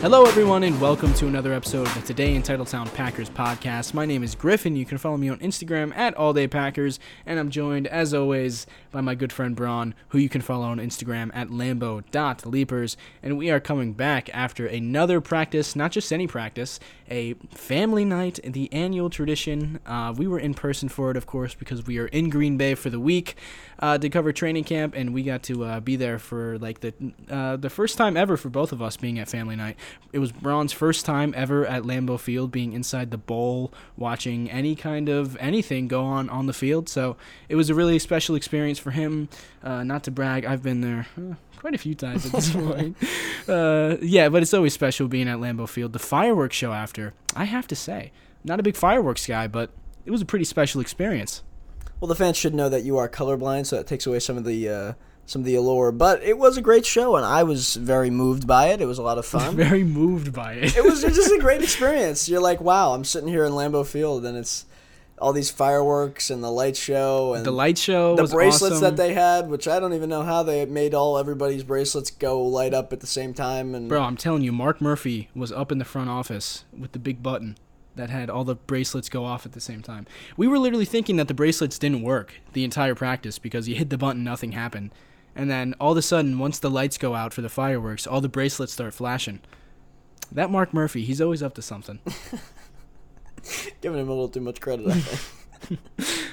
Hello, everyone, and welcome to another episode of the Today in Titletown Packers podcast. My name is Griffin. You can follow me on Instagram at All Day Packers, and I'm joined, as always, by my good friend Braun, who you can follow on Instagram at Lambo.leapers. And we are coming back after another practice, not just any practice, a family night, the annual tradition. Uh, we were in person for it, of course, because we are in Green Bay for the week uh, to cover training camp, and we got to uh, be there for like the uh, the first time ever for both of us being at family night. It was Braun's first time ever at Lambeau Field, being inside the bowl, watching any kind of anything go on on the field. So it was a really special experience for him. Uh, not to brag, I've been there. uh, Quite a few times at this point. Uh, yeah, but it's always special being at Lambeau Field. The fireworks show after, I have to say, not a big fireworks guy, but it was a pretty special experience. Well, the fans should know that you are colorblind, so that takes away some of the uh, some of the allure. But it was a great show, and I was very moved by it. It was a lot of fun. Very moved by it. it was just a great experience. You're like, wow, I'm sitting here in Lambeau Field, and it's all these fireworks and the light show and the light show, the bracelets awesome. that they had, which I don't even know how they made all everybody's bracelets go light up at the same time. And Bro, I'm telling you, Mark Murphy was up in the front office with the big button that had all the bracelets go off at the same time. We were literally thinking that the bracelets didn't work the entire practice because you hit the button, nothing happened. And then all of a sudden, once the lights go out for the fireworks, all the bracelets start flashing. That Mark Murphy, he's always up to something. giving him a little too much credit. I think.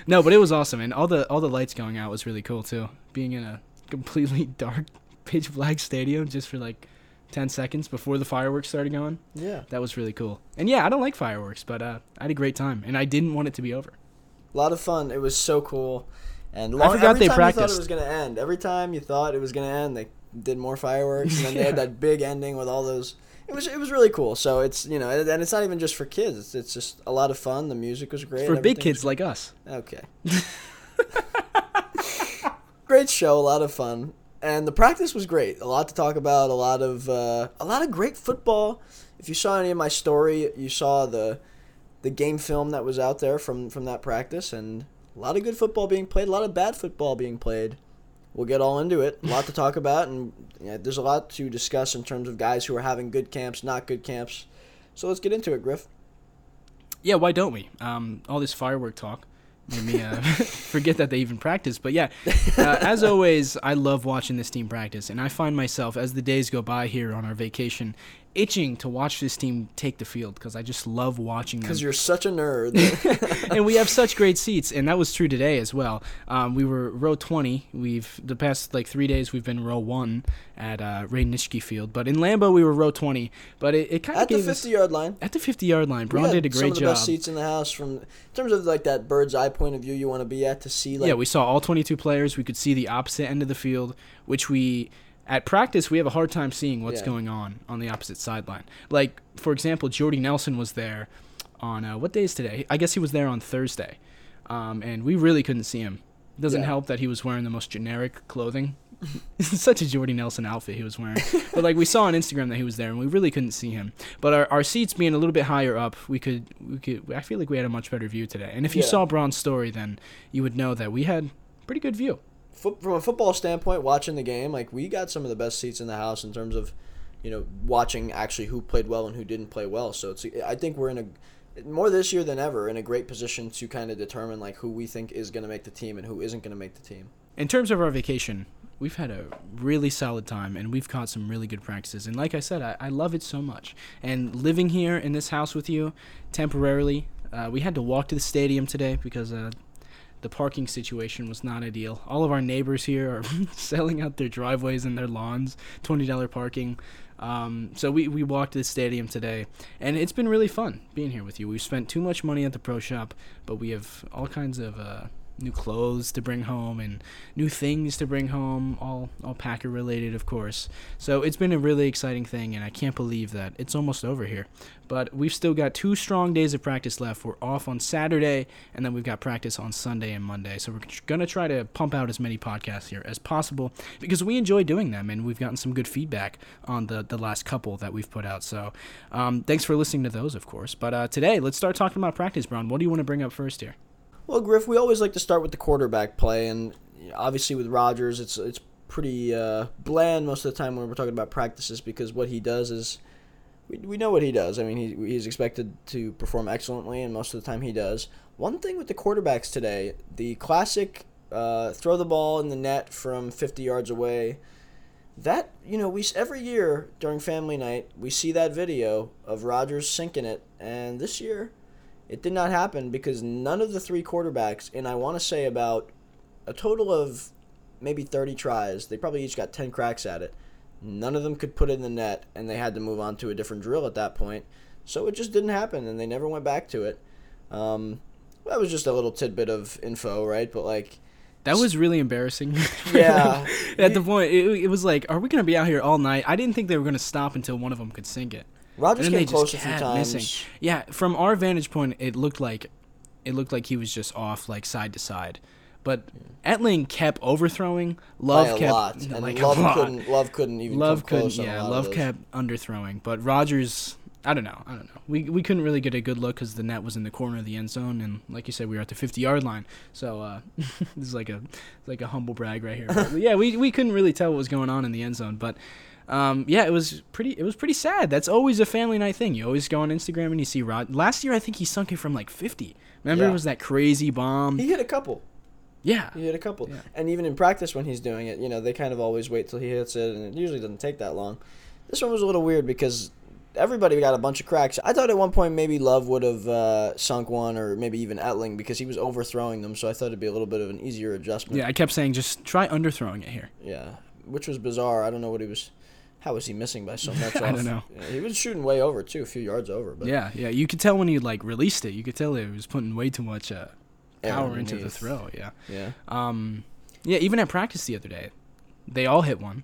No, but it was awesome, and all the all the lights going out was really cool too. Being in a completely dark, pitch black stadium just for like ten seconds before the fireworks started going. yeah, That was really cool. And yeah, I don't like fireworks, but uh, I had a great time, and I didn't want it to be over. a lot of fun. It was so cool. And long, forgot every they time you thought it was gonna end. Every time you thought it was gonna end, they did more fireworks, and then they had that big ending with all those. It was it was really cool. So it's you know, and it's not even just for kids. It's, it's just a lot of fun. The music was great. For big kids like us. Okay. great show, a lot of fun, and the practice was great. A lot to talk about. A lot of uh, a lot of great football. If you saw any of my story, you saw the the game film that was out there from from that practice, and a lot of good football being played. A lot of bad football being played. We'll get all into it. A lot to talk about, and there's a lot to discuss in terms of guys who are having good camps, not good camps. So let's get into it, Griff. Yeah, why don't we? Um, all this firework talk made me uh, forget that they even practice. But yeah, uh, as always, I love watching this team practice, and I find myself as the days go by here on our vacation, itching to watch this team take the field because I just love watching them. Because you're such a nerd. and we have such great seats, and that was true today as well. Um, we were row 20. We've the past like three days we've been row one at uh, Ray Nitschke Field, but in Lambeau we were row 20. But it, it kind of At the 50 us yard line. at the 50 yard line. Braun did a some great of the job. best seats in the house from in terms of like that bird's eye point of view you want to be at to see like yeah, we saw all 22 players. We could see the opposite end of the field, which we at practice we have a hard time seeing what's Yeah. going on on the opposite sideline. Like for example, Jordy Nelson was there on uh, what day is today? I guess he was there on Thursday, um, and we really couldn't see him. Doesn't Yeah. help that he was wearing the most generic clothing. Such a Jordy Nelson outfit he was wearing. but like we saw on Instagram that he was there and we really couldn't see him. But our, our seats being a little bit higher up, we could we could I feel like we had a much better view today. And if you Yeah. saw Braun's story then you would know that we had pretty good view. From a football standpoint, watching the game, like we got some of the best seats in the house in terms of, you know, watching actually who played well and who didn't play well. So it's I think we're in a more this year than ever in a great position to kind of determine like who we think is going to make the team and who isn't going to make the team. In terms of our vacation, we've had a really solid time and we've caught some really good practices. And like I said, I, I love it so much. And living here in this house with you temporarily, uh, we had to walk to the stadium today because uh, the parking situation was not ideal. All of our neighbors here are selling out their driveways and their lawns, $20 parking. Um, so we, we walked to the stadium today, and it's been really fun being here with you. We've spent too much money at the pro shop, but we have all kinds of uh, new clothes to bring home and new things to bring home, all all Packer related, of course. So it's been a really exciting thing, and I can't believe that it's almost over here. But we've still got two strong days of practice left. We're off on Saturday, and then we've got practice on Sunday and Monday. So we're gonna try to pump out as many podcasts here as possible because we enjoy doing them, and we've gotten some good feedback on the the last couple that we've put out. So um, thanks for listening to those, of course. But uh, today, let's start talking about practice, Braun. What do you want to bring up first here? Well, Griff, we always like to start with the quarterback play, and obviously with Rodgers, it's it's pretty uh, bland most of the time when we're talking about practices because what he does is we, we know what he does. I mean, he, he's expected to perform excellently, and most of the time he does. One thing with the quarterbacks today, the classic uh, throw the ball in the net from 50 yards away. That you know, we every year during family night we see that video of Rodgers sinking it, and this year it did not happen because none of the three quarterbacks, and I want to say about a total of maybe 30 tries, they probably each got 10 cracks at it. None of them could put it in the net, and they had to move on to a different drill at that point. So it just didn't happen, and they never went back to it. Um, that was just a little tidbit of info, right? But like, That was really embarrassing. Yeah. At the point, it, it was like, are we gonna be out here all night? I didn't think they were gonna stop until one of them could sink it. Then came close a few times. missing. Yeah, from our vantage point, it looked like, it looked like he was just off like side to side, but Etling kept overthrowing. Love kept lot, and like Love couldn't. Love couldn't even Love couldn't. Yeah, Love kept underthrowing, but Rodgers. I don't know. I don't know. We we couldn't really get a good look because the net was in the corner of the end zone, and like you said, we were at the 50 yard line. So uh, this is like a like a humble brag right here. But yeah, we we couldn't really tell what was going on in the end zone, but. Um, yeah, it was pretty. It was pretty sad. That's always a family night thing. You always go on Instagram and you see Rod. Last year, I think he sunk it from like 50. Remember, Yeah. it was that crazy bomb. He hit a couple. yeah, He hit a couple. Yeah. And even in practice when he's doing it, you know, they kind of always wait till he hits it, and it usually doesn't take that long. This one was a little weird because everybody got a bunch of cracks. I thought at one point maybe Love would have uh, sunk one, or maybe even Etling because he was overthrowing them. So I thought it'd be a little bit of an easier adjustment. yeah. I kept saying just try underthrowing it here. Yeah, which was bizarre. I don't know what he was. How was he missing by so much? I off? don't know. He was shooting way over too, a few yards over. But Yeah, yeah. You could tell when he like released it. You could tell he was putting way too much uh, power into the throw. Yeah. yeah, Um, yeah. Even at practice the other day, they all hit one.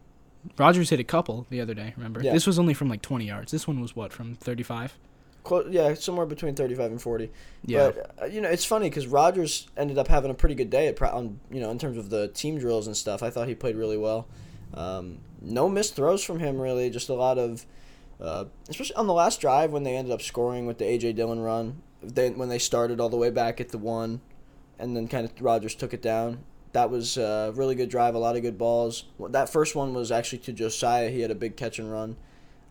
Rodgers hit a couple the other day. Remember? Yeah. This was only from like 20 yards. This one was what from 35. Clo- yeah, somewhere between thirty-five and forty. Yeah. But uh, you know, it's funny because Rodgers ended up having a pretty good day at pra- on you know in terms of the team drills and stuff. I thought he played really well. Um, no missed throws from him really. Just a lot of, uh, especially on the last drive when they ended up scoring with the AJ Dillon run. They, when they started all the way back at the one, and then kind of Rodgers took it down. That was a really good drive. A lot of good balls. That first one was actually to Josiah. He had a big catch and run.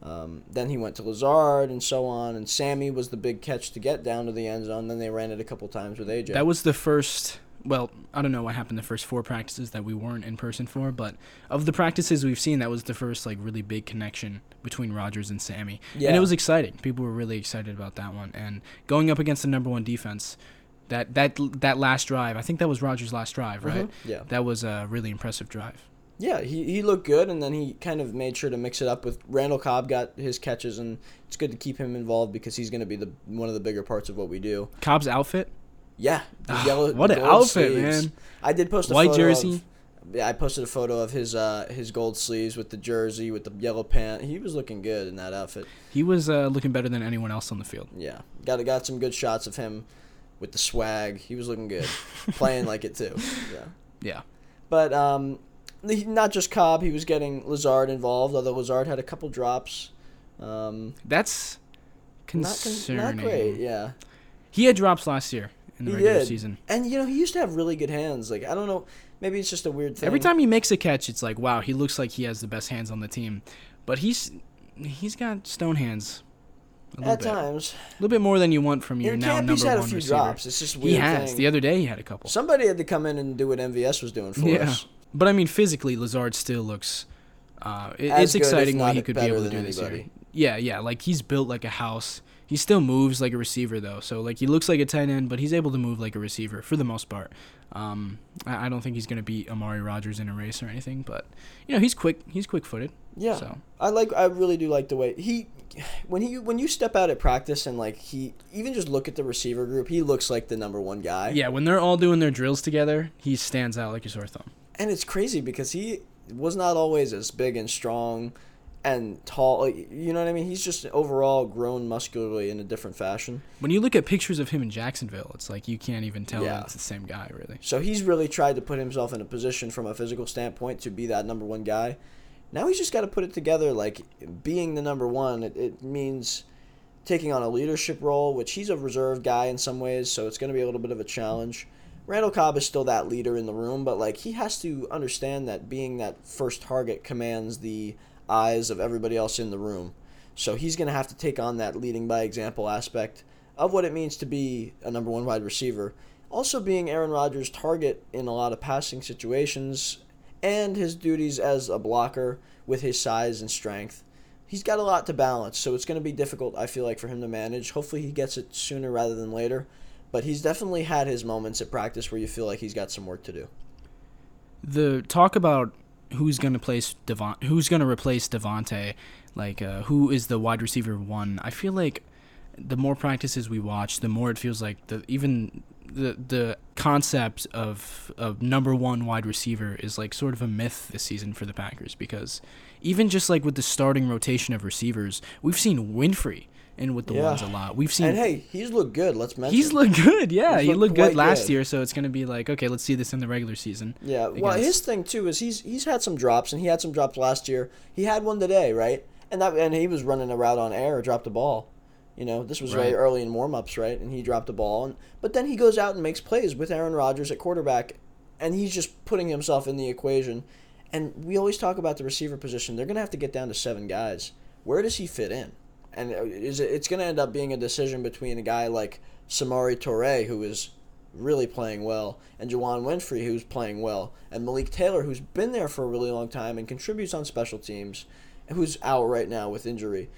Um, then he went to Lazard and so on, and Sammy was the big catch to get down to the end zone. Then they ran it a couple times with AJ. That was the first. Well, I don't know what happened the first four practices that we weren't in person for, but of the practices we've seen, that was the first like really big connection between Rodgers and Sammy, and it was exciting. People were really excited about that one, and going up against the number one defense, that that that last drive, I think that was Rodgers' last drive, right? Mhm. Yeah, That was a really impressive drive. yeah. He he looked good, and then he kind of made sure to mix it up with Randall Cobb. Got his catches, and it's good to keep him involved because he's going to be the one of the bigger parts of what we do. Cobb's outfit, Yeah, Ah, yellow. what an outfit, sleeves. man! I did post a White photo jersey. Of, yeah, I posted a photo of his uh his gold sleeves with the jersey with the yellow pant. He was looking good in that outfit. He was uh, looking better than anyone else on the field. Yeah, got got some good shots of him with the swag. He was looking good, playing like it too. Yeah, Yeah. but um, not just Cobb. He was getting Lazard involved. Although Lazard had a couple drops. Um, That's not con- concerning. not great. Yeah, He had drops last year in the He regular did. season. and you know he used to have really good hands. Like I don't know, maybe it's just a weird thing. Every time he makes a catch, it's like, wow, he looks like he has the best hands on the team. But he's he's got stone hands. A at bit. times, A little bit more than you want from your and now number he's had a one few receiver. drops. It's just a He has. thing. The other day he had a couple. Somebody had to come in and do what MVS was doing for yeah. us. But I mean, physically, Lazard still looks. Uh, it- As it's good, exciting what he could be able to do this year. anybody. Yeah, yeah. Like he's built like a house. He still moves like a receiver though. So like he looks like a tight end, but he's able to move like a receiver for the most part. Um, I, I don't think he's gonna beat Amari Rodgers in a race or anything, but you know he's quick. He's quick footed. Yeah, So I like. I really do like the way he, when he when you step out at practice and like he even just look at the receiver group, he looks like the number one guy. yeah, when they're all doing their drills together, he stands out like a sore thumb. and it's crazy because he was not always as big and strong and tall. Like, you know what I mean? He's just overall grown muscularly in a different fashion. When you look at pictures of him in Jacksonville, it's like you can't even tell Yeah. it's the same guy really. So he's really tried to put himself in a position from a physical standpoint to be that number one guy. Now he's just got to put it together. Like being the number one, it, it means taking on a leadership role, which he's a reserve guy in some ways, so it's going to be a little bit of a challenge. Randall Cobb is still that leader in the room, but like he has to understand that being that first target commands the eyes of everybody else in the room. So he's going to have to take on that leading by example aspect of what it means to be a number one wide receiver. Also, being Aaron Rodgers' target in a lot of passing situations and his duties as a blocker with his size and strength. He's got a lot to balance, so it's going to be difficult, I feel like, for him to manage. Hopefully, he gets it sooner rather than later. But he's definitely had his moments at practice where you feel like he's got some work to do. The talk about who's going to place Devon, who's going to replace Davante, like uh, who is the wide receiver one. I feel like the more practices we watch, the more it feels like the even the the concept of of number one wide receiver is like sort of a myth this season for the Packers because even just like with the starting rotation of receivers, we've seen Winfree in with the Yeah. ones a lot. We've seen And hey, he's looked good. Let's mention. he's looked good, yeah. He's he looked looked good last good. year, so it's gonna be like okay, let's see this in the regular season. Yeah, well, his thing too is he's he's had some drops, and he had some drops last year. He had one today, right? And that and he was running a route on air, dropped the ball. You know, this was very early in warm-ups, right? And he dropped the ball, and but then he goes out and makes plays with Aaron Rodgers at quarterback, and he's just putting himself in the equation. And we always talk about the receiver position. They're gonna have to get down to seven guys. Where does he fit in? And it's gonna end up being a decision between a guy like Samori Toure, who is really playing well, and Juwann Winfree, who's playing well, and Malik Taylor, who's been there for a really long time and contributes on special teams, who's out right now with injury.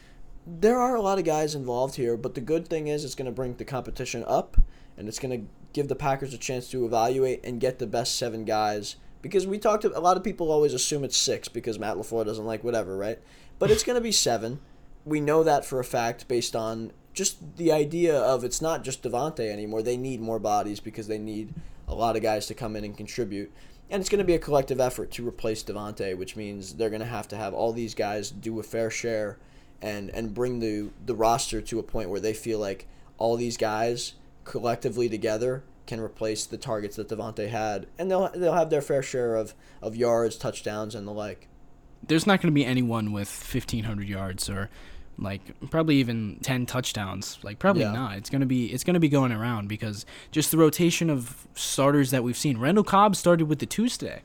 There are a lot of guys involved here, but the good thing is it's going to bring the competition up, and it's going to give the Packers a chance to evaluate and get the best seven guys. Because we talked, to, a lot of people always assume it's six because Matt LaFleur doesn't like whatever, right? But it's going to be seven. We know that for a fact based on just the idea of it's not just Davante anymore. They need more bodies because they need a lot of guys to come in and contribute. And it's going to be a collective effort to replace Davante, which means they're going to have to have all these guys do a fair share and, and bring the, the roster to a point where they feel like all these guys collectively together can replace the targets that Davante had. And they'll, they'll have their fair share of, of yards, touchdowns, and the like. There's not going to be anyone with 1500 yards or like probably even 10 touchdowns. Like probably Yeah. not. It's going to be it's going to be going around because just the rotation of starters that we've seen. Randall Cobb started with the Tuesday.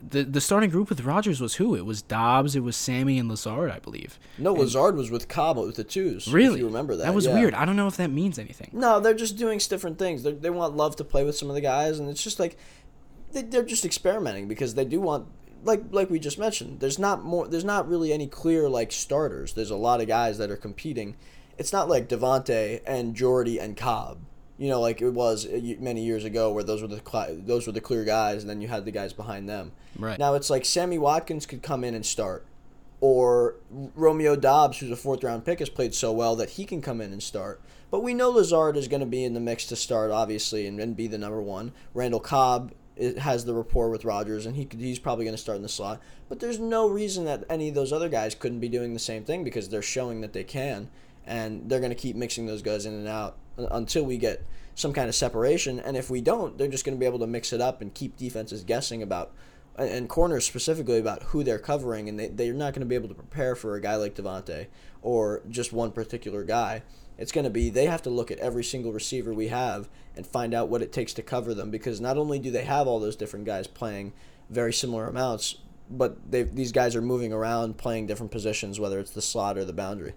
The the starting group with Rodgers was who? It was Doubs, it was Sammy and Lazard, I believe. No, Lazard was with Cobb with the twos. Really? If you remember that. That was yeah. weird. I don't know if that means anything. No, they're just doing different things. They they want Love to play with some of the guys, and it's just like they they're just experimenting because they do want like like we just mentioned. There's not more. There's not really any clear like starters. There's a lot of guys that are competing. It's not like Davante and Jordy and Cobb. You know, like it was uh, many years ago, where those were the those were the clear guys, and then you had the guys behind them. Right. Now it's like Sammy Watkins could come in and start, or Romeo Doubs, who's a fourth round pick, has played so well that he can come in and start. But we know Lazard is going to be in the mix to start, obviously, and, and be the number one. Randall Cobb i- has the rapport with Rodgers, and he could, he's probably going to start in the slot. But there's no reason that any of those other guys couldn't be doing the same thing because they're showing that they can, and they're going to keep mixing those guys in and out until we get some kind of separation. And if we don't, they're just going to be able to mix it up and keep defenses guessing about and- and corners specifically about who they're covering, and they, they're not going to be able to prepare for a guy like Davante or just one particular guy. It's going to be they have to look at every single receiver we have and find out what it takes to cover them because not only do they have all those different guys playing very similar amounts, but these guys are moving around playing different positions, whether it's the slot or the boundary.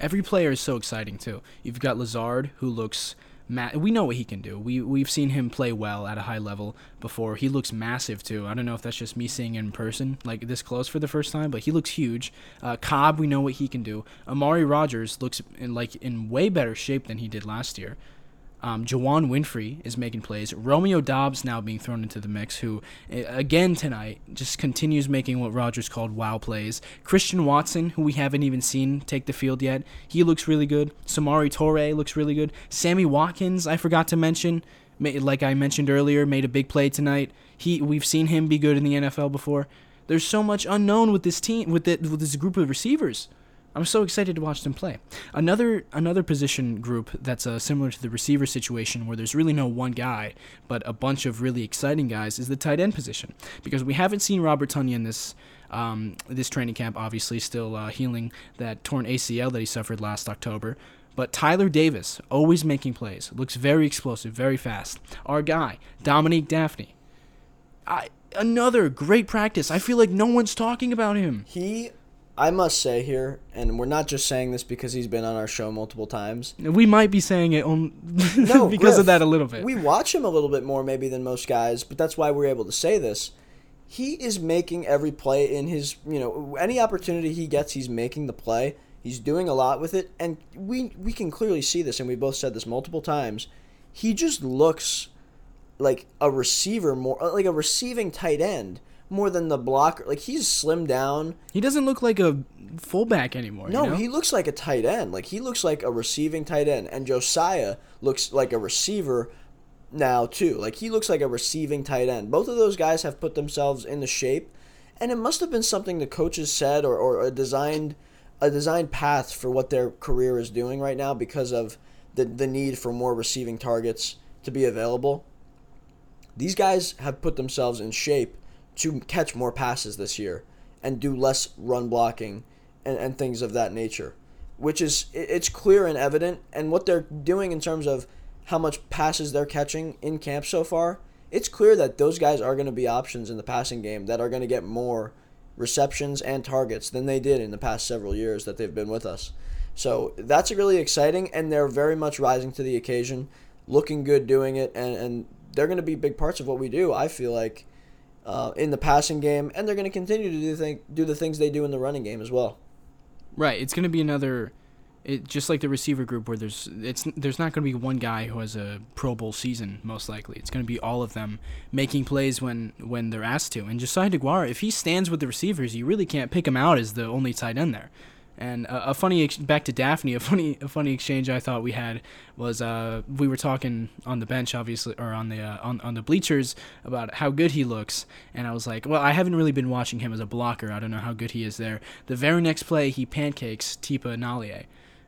Every player is so exciting too. You've got Lazard, who looks. We know what he can do. We we've seen him play well at a high level before. He looks massive too. I don't know if that's just me seeing him in person, like this close for the first time, but he looks huge. Uh, Cobb, we know what he can do. Amari Rodgers looks in like in way better shape than he did last year. Um, Juwann Winfree is making plays. Romeo Doubs now being thrown into the mix, who uh, again tonight just continues making what Rodgers called wow plays. Christian Watson, who we haven't even seen take the field yet, he looks really good. Samori Toure looks really good. Sammy Watkins, I forgot to mention, like I mentioned earlier, made a big play tonight. He we've seen him be good in the NFL before. There's so much unknown with this team, with the, with this group of receivers. I'm so excited to watch them play. Another another position group that's uh, similar to the receiver situation, where there's really no one guy, but a bunch of really exciting guys, is the tight end position. Because we haven't seen Robert Tonyan this um, this training camp, obviously still uh, healing that torn ACL that he suffered last October. But Tyler Davis, always making plays, looks very explosive, very fast. Our guy, Dominique Dafney. I, another great practice. I feel like no one's talking about him. He I must say here, and we're not just saying this because he's been on our show multiple times. We might be saying it on No, because Griff, of that a little bit. We watch him a little bit more maybe than most guys, but that's why we're able to say this. He is making every play in his, you know, any opportunity he gets, he's making the play. He's doing a lot with it, and we we can clearly see this, and we both said this multiple times. He just looks like a receiver more, like a receiving tight end more than the blocker. Like he's slimmed down. he doesn't look like a fullback anymore. No, you know? he looks like a tight end. Like he looks like a receiving tight end, and Josiah looks like a receiver now too. Like he looks like a receiving tight end. Both of those guys have put themselves in the shape, and it must have been something the coaches said or, or a designed a designed path for what their career is doing right now because of the the need for more receiving targets to be available. These guys have put themselves in shape to catch more passes this year and do less run blocking and, and things of that nature, which is it's clear and evident. And what they're doing in terms of how much passes they're catching in camp so far, it's clear that those guys are going to be options in the passing game that are going to get more receptions and targets than they did in the past several years that they've been with us. So that's really exciting, and they're very much rising to the occasion, looking good doing it, and, and they're going to be big parts of what we do. I feel like uh, in the passing game, and they're going to continue to do do the things they do in the running game as well. Right. It's going to be another. It just like the receiver group where there's it's there's not going to be one guy who has a Pro Bowl season most likely. It's going to be all of them making plays when when they're asked to. And Josiah DeGuara, if he stands with the receivers, you really can't pick him out as the only tight end there. And a, a funny ex- back to Dafney, a funny a funny exchange I thought we had was uh, we were talking on the bench obviously or on the uh, on on the bleachers about how good he looks, and I was like, well, I haven't really been watching him as a blocker. I don't know how good he is there. The very next play, he pancakes Tipa Galeai.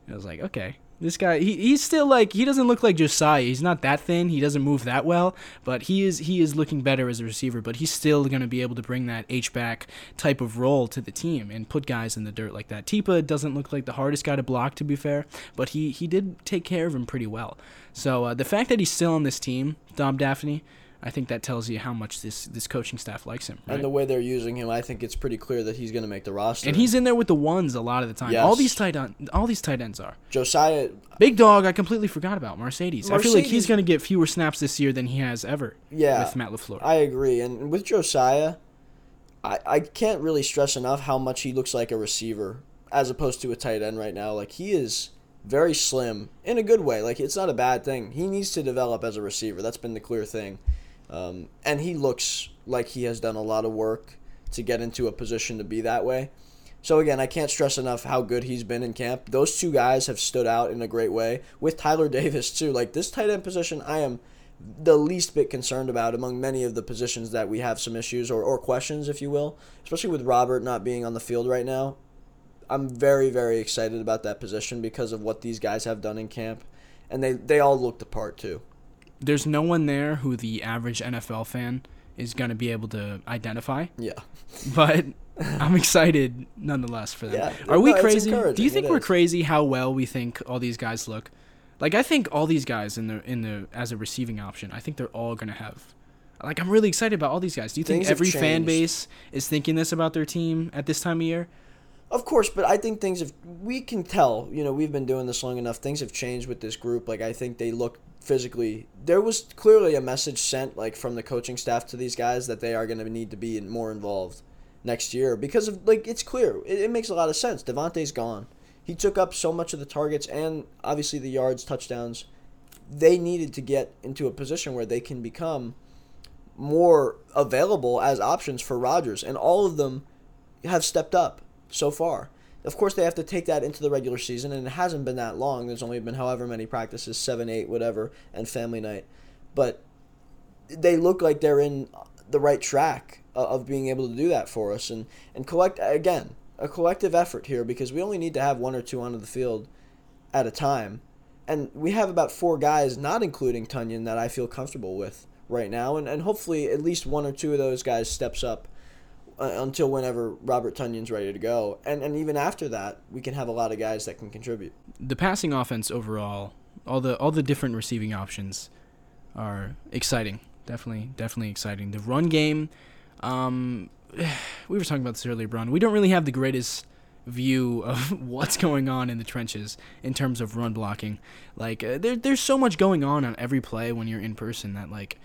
I was like, okay, this guy, he, he's still like, he doesn't look like Josiah. He's not that thin. He doesn't move that well, but he is he is looking better as a receiver. But he's still going to be able to bring that H back type of role to the team and put guys in the dirt like that. Tipa doesn't look like the hardest guy to block, to be fair, but he he did take care of him pretty well. So uh, the fact that he's still on this team, Dom Dafney. I think that tells you how much this, this coaching staff likes him. Right? And the way they're using him, I think it's pretty clear that he's going to make the roster. And he's in there with the ones a lot of the time. All these tight end, all these tight ends are. Josiah. Big dog, I completely forgot about Marcedes. I feel like he's going to get fewer snaps this year than he has ever Yeah, with Matt LaFleur. I agree. And with Josiah, I, I can't really stress enough how much he looks like a receiver as opposed to a tight end right now. Like he is very slim in a good way. Like it's not a bad thing. He needs to develop as a receiver. That's been the clear thing. Um, and he looks like he has done a lot of work to get into a position to be that way. So again, I can't stress enough how good he's been in camp. Those two guys have stood out in a great way with Tyler Davis too. Like this tight end position, I am the least bit concerned about among many of the positions that we have some issues or, or questions, if you will, especially with Robert not being on the field right now. I'm very, very excited about that position because of what these guys have done in camp. And they, they all looked the part, too. There's no one there who the average NFL fan is going to be able to identify, Yeah. but I'm excited nonetheless for them. Yeah, Are we no, crazy? Do you think it we're is. crazy how well we think all these guys look? Like I think all these guys in the in the as a receiving option, I think they're all going to have like I'm really excited about all these guys. Do you think Things have every fan base is thinking this about their team at this time of year? Of course, but I think things have. We can tell. You know, we've been doing this long enough. Things have changed with this group. Like I think they look physically. There was clearly a message sent, like from the coaching staff to these guys, that they are going to need to be more involved next year because of like it's clear. It, it makes a lot of sense. Davante's gone. He took up so much of the targets and obviously the yards, touchdowns. They needed to get into a position where they can become more available as options for Rodgers, and all of them have stepped up so far. Of course, they have to take that into the regular season, and it hasn't been that long. There's only been however many practices, seven, eight, whatever, and family night. But they look like they're in the right track of being able to do that for us, and and collect again a collective effort here because we only need to have one or two onto the field at a time, and we have about four guys, not including Tonyan, that I feel comfortable with right now, and and hopefully at least one or two of those guys steps up uh, until whenever Robert Tonyan's ready to go. And and even after that, we can have a lot of guys that can contribute. the passing offense overall, all the all the different receiving options are exciting. Definitely, definitely exciting. The run game, um, we were talking about this earlier, Braun. We don't really have the greatest view of what's going on in the trenches in terms of run blocking. Like uh, there, there's so much going on on every play when you're in person that like,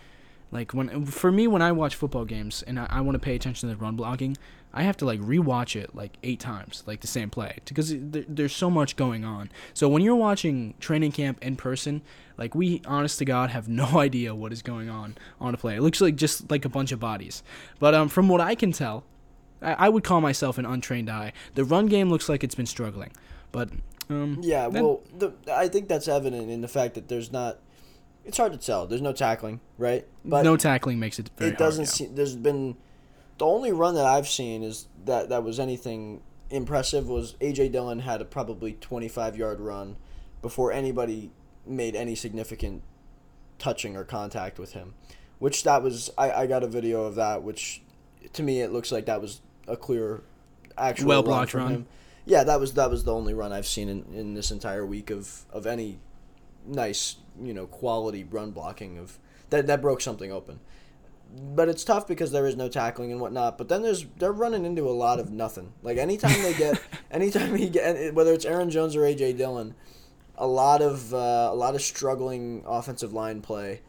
like when for me when I watch football games and I, I want to pay attention to the run blocking, I have to like rewatch it like eight times, like the same play, because there, there's so much going on. So when you're watching training camp in person, like we, honest to God, have no idea what is going on on a play. It looks like just like a bunch of bodies. But um, from what I can tell, I, I would call myself an untrained eye. The run game looks like it's been struggling, but um, Yeah, then- well, the, I think that's evident in the fact that there's not. It's hard to tell. There's no tackling, right? But no tackling makes it very it doesn't hard, yeah. seem. There's been the only run that I've seen is that that was anything impressive was AJ Dillon had a probably 25 yard run before anybody made any significant touching or contact with him, which that was I, I got a video of that which to me it looks like that was a clear actual Well run blocked run. him. Yeah, that was that was the only run I've seen in, in this entire week of, of any nice, you know, quality run blocking of that that broke something open. But it's tough because there is no tackling and whatnot. But then there's they're running into a lot of nothing. Like anytime they get, anytime he get, whether it's Aaron Jones or AJ Dillon, a lot of uh, a lot of struggling offensive line play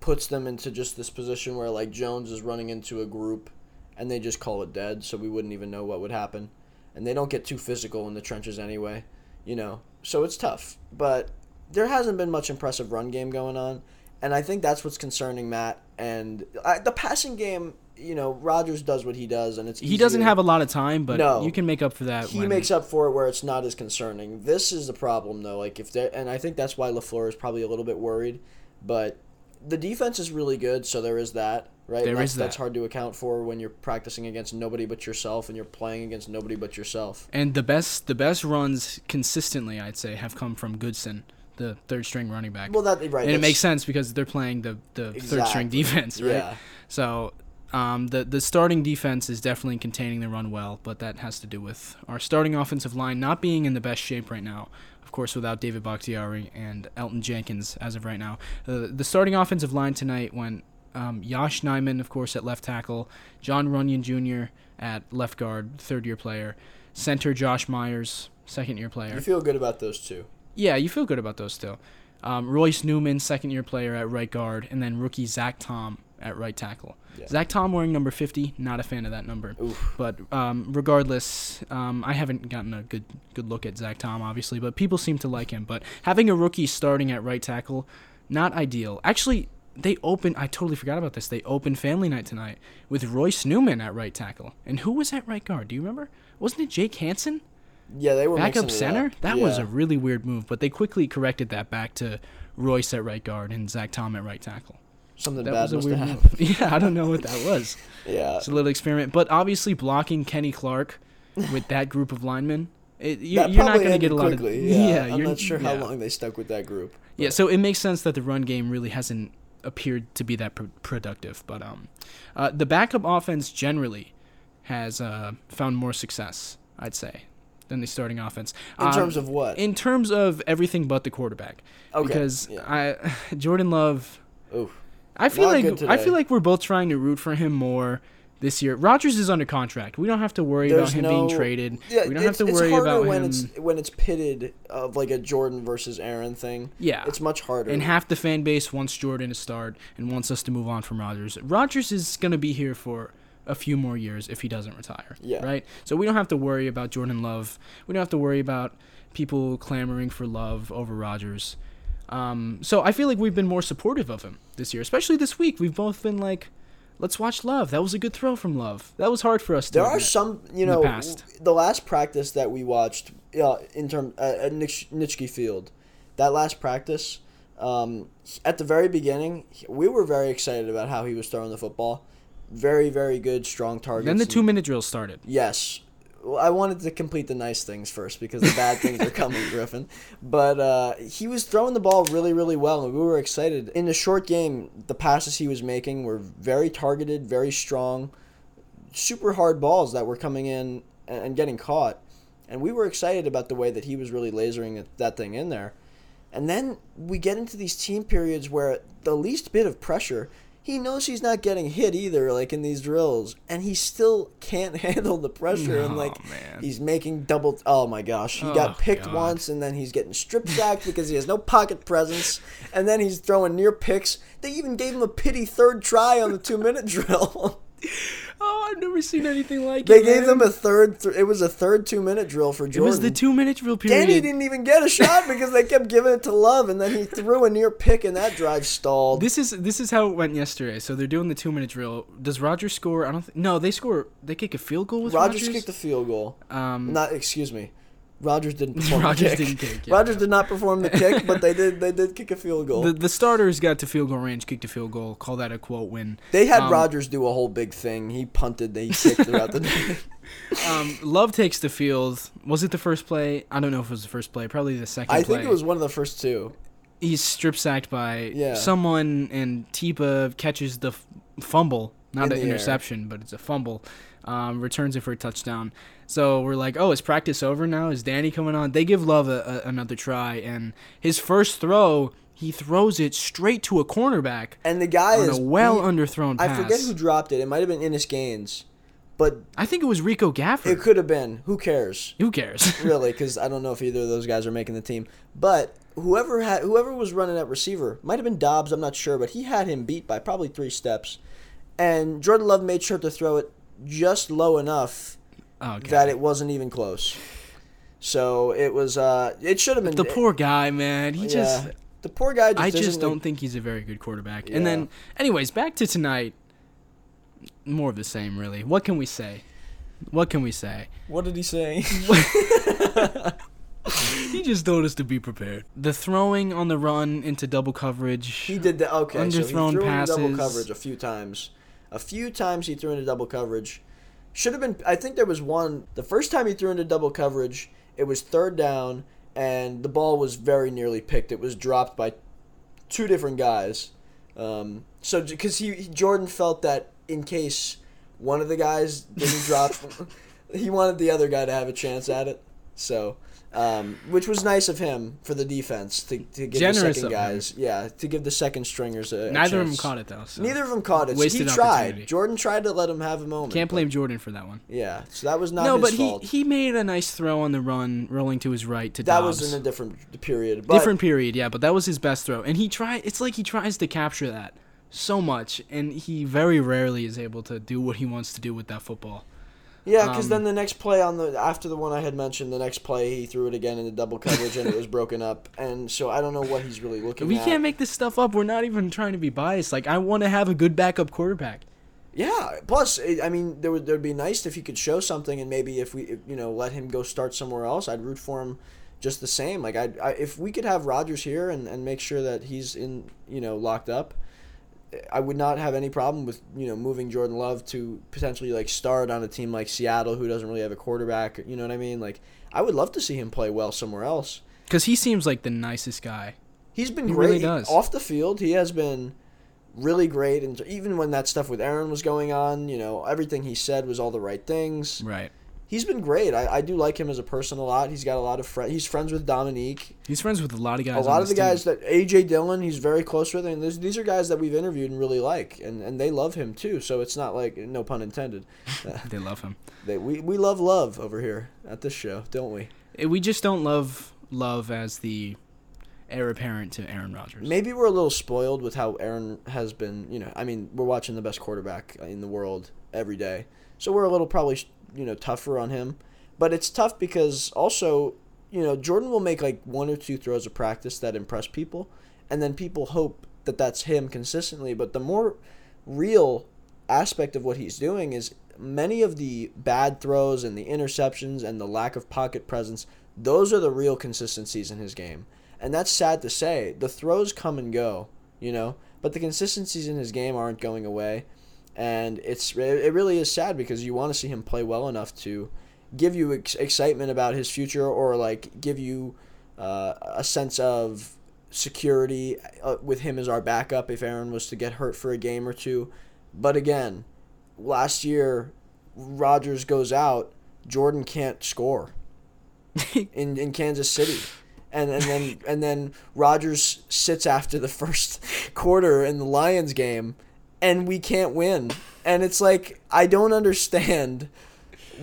puts them into just this position where like Jones is running into a group, and they just call it dead. So we wouldn't even know what would happen, and they don't get too physical in the trenches anyway, you know. So it's tough, but there hasn't been much impressive run game going on, and I think that's what's concerning Matt. And I, the passing game, you know, Rodgers does what he does, and it's He doesn't have a lot of time, but No. you can make up for that. He makes up for it where it's not as concerning. This is the problem, though. Like if they and I think that's why Lafleur is probably a little bit worried, but the defense is really good, so there is that. Right, There that's, is that's hard to account for when you're practicing against nobody but yourself and you're playing against nobody but yourself. And the best the best runs consistently, I'd say, have come from Goodson, the third string running back. Well, that right, and it makes sense because they're playing the, the third string defense, right? Yeah. So um, the the starting defense is definitely containing the run well, but that has to do with our starting offensive line not being in the best shape right now. Of course, without David Bakhtiari and Elgton Jenkins as of right now. Uh, the starting offensive line tonight went um, Yosh Nijman, of course, at left tackle, Jon Runyan Jr. at left guard, third year player, center Josh Myers, second year player. You feel good about those two. Yeah, you feel good about those two. Um, Royce Newman, second year player at right guard, and then rookie Zach Tom at right tackle. Yeah. Zach Tom wearing number 50, not a fan of that number. Oof. But um, regardless, um, I haven't gotten a good good look at Zach Tom, obviously, but people seem to like him. But having a rookie starting at right tackle, not ideal. Actually, they opened, I totally forgot about this. They opened family night tonight with Royce Newman at right tackle. And who was at right guard? Do you remember? Wasn't it Jake Hanson? Yeah, they were backup center. up. That was a really weird move, but they quickly corrected that back to Royce at right guard and Zach Tom at right tackle. something That bad was a weird move. Yeah, I don't know what that was. Yeah, It's a little experiment, but obviously blocking Kenny Clark with that group of linemen, it, you, you're not going to get a lot quickly. of. Yeah, I'm you're not sure how yeah. long they stuck with that group. Yeah, so it makes sense that the run game really hasn't appeared to be that pr- productive, but um, uh, the backup offense generally has uh, found more success, I'd say, than the starting offense. In Um, terms of what? in terms of everything but the quarterback. Okay, Because yeah. I Jordan Love Oof. I feel like I feel like we're both trying to root for him more this year. Rodgers is under contract. We don't have to worry There's about him being traded. Yeah, we don't have it's, to it's worry harder about when him. it's when it's pitted of like a Jordan versus Aaron thing. yeah. It's much harder. and half the fan base wants Jordan to start and wants us to move on from Rodgers. Rodgers is going to be here for a few more years if he doesn't retire. Yeah. Right? So we don't have to worry about Jordan Love. We don't have to worry about people clamoring for love over Rodgers. Um, so I feel like we've been more supportive of him this year, especially this week. We've both been like, let's watch Love. That was a good throw from Love. That was hard for us to there are some, you the know, past. the last practice that we watched, uh, in term uh, at Nitsch- Nitschke Field, that last practice, um, at the very beginning, we were very excited about how he was throwing the football. Very, very good, strong targets. Then the two minute drill started. Yes. Well, I wanted to complete the nice things first because the bad things are coming, Griffin. But uh, he was throwing the ball really, really well, and we were excited. In the short game, the passes he was making were very targeted, very strong, super hard balls that were coming in and and getting caught. And we were excited about the way that he was really lasering that thing in there. And then we get into these team periods where the least bit of pressure, he knows he's not getting hit either, like in these drills, and he still can't handle the pressure. and like oh, man. he's making double. Oh my gosh, he Oh, got picked God. once, and then he's getting strip sacked because he has no pocket presence, and then he's throwing near picks. They even gave him a pity third try on the two minute drill. Oh, I've never seen anything like they it. They gave man. them a third. Th- it was a third two minute drill for It Jordan. was the two minute drill period. Danny didn't even get a shot because they kept giving it to Love, and then he threw a near pick, and that drive stalled. This is this is how it went yesterday. So they're doing the two minute drill. Does Rodgers score? I don't. Th- no, they score. They kick a field goal with Rodgers Rodgers. kicked the field goal. um, Not excuse me. Rodgers didn't perform Rodgers the kick. didn't kick, yeah. Rodgers did not perform the kick, but they did. They did kick a field goal. the the starters got to field goal range, kicked a field goal. Call that a quote win. they had um, Rodgers do a whole big thing. He punted. They kicked throughout the day. Um, Love takes the field. Was it the first play? I don't know if it was the first play. Probably the second. I play. think it was one of the first two. He's strip sacked by Yeah. someone, and Tipa catches the f- fumble, not In an the air. interception, but it's a fumble. Um, returns it for a touchdown. So we're like, oh, is practice over now? Is Danny coming on? They give Love a, a, another try, and his first throw, he throws it straight to a cornerback And the guy on is a well he- underthrown I forget who dropped it. It might have been Ennis Gaines, but I think it was Rico Gafford. it could have been. Who cares? Who cares? really, because I don't know if either of those guys are making the team. But whoever had whoever was running at receiver might have been Doubs. I'm not sure, but he had him beat by probably three steps. And Jordan Love made sure to throw it just low enough okay. that it wasn't even close. So it was. Uh, it should have been the poor guy, man. He just. the poor guy. Just I just don't think he's a very good quarterback. Yeah. And then, anyways, back to tonight. More of the same, really. What can we say? What can we say? What did he say? He just told us to be prepared. The throwing on the run into double coverage. He did that. Okay, so he Underthrown threw into double coverage a few times. A few times he threw into double coverage. Should have been. I think there was one. The first time he threw into double coverage, it was third down, and the ball was very nearly picked. It was dropped by two different guys. Um, so because he he- Jordan felt that in case one of the guys didn't drop, he wanted the other guy to have a chance at it. So. Um, which was nice of him for the defense to, to give Generous the second guys, yeah, to give the second stringers a, a Neither of them chance. caught it though. So. Neither of them caught it. Wasted he tried. Jordan tried to let him have a moment. Can't but- blame Jordan for that one. Yeah, so that was not no, but he fault. he made a nice throw on the run, rolling to his right to that Doubs. was in a different period. But different period, yeah, but that was his best throw. And he tried it's like he tries to capture that so much and he very rarely is able to do what he wants to do with that football. Yeah, because Um, then the next play on the after the one I had mentioned, the next play he threw it again into double coverage and it was broken up. And so I don't know what he's really looking We at. can't make this stuff up. We're not even trying to be biased. Like I want to have a good backup quarterback. Yeah. Plus, I mean, there would there'd be nice if he could show something, and maybe if we, you know, let him go start somewhere else. I'd root for him just the same. Like I, I if we could have Rodgers here and, and make sure that he's in, you know, locked up. I would not have any problem with you know moving Jordan Love to potentially like start on a team like Seattle who doesn't really have a quarterback. You know what I mean? Like I would love to see him play well somewhere else. Cuz he seems like the nicest guy. He's been He great really does. off the field. He has been really great, and even when that stuff with Aaron was going on, you know, everything he said was all the right things. Right. He's been great. I, I do like him as a person a lot. He's got a lot of friends. He's friends with Dominique. He's friends with a lot of guys. a lot of the team. guys that AJ Dillon, he's very close with, and these are guys that we've interviewed and really like, and, and they love him too. So it's not like no pun intended. They love him. they, we we love love over here at this show, don't we? Eh, We just don't love love as the heir apparent to Aaron Rodgers. Maybe we're a little spoiled with how Aaron has been. You know, I mean, we're watching the best quarterback in the world every day, so we're a little probably you know tougher on him. But it's tough because also, you know, Jordan will make like one or two throws of practice that impress people, and then people hope that that's him consistently. But the more real aspect of what he's doing is many of the bad throws and the interceptions and the lack of pocket presence. Those are the real consistencies in his game. And that's sad to say. The throws come and go, you know, but the consistencies in his game aren't going away. And it's it really is sad because you want to see him play well enough to give you ex- excitement about his future or like give you uh, a sense of security uh, with him as our backup if Aaron was to get hurt for a game or two. But again, last year Rodgers goes out, Jordan can't score in, in Kansas City. And, and then and then Rodgers sits after the first quarter in the Lions game and we can't win. And it's like I don't understand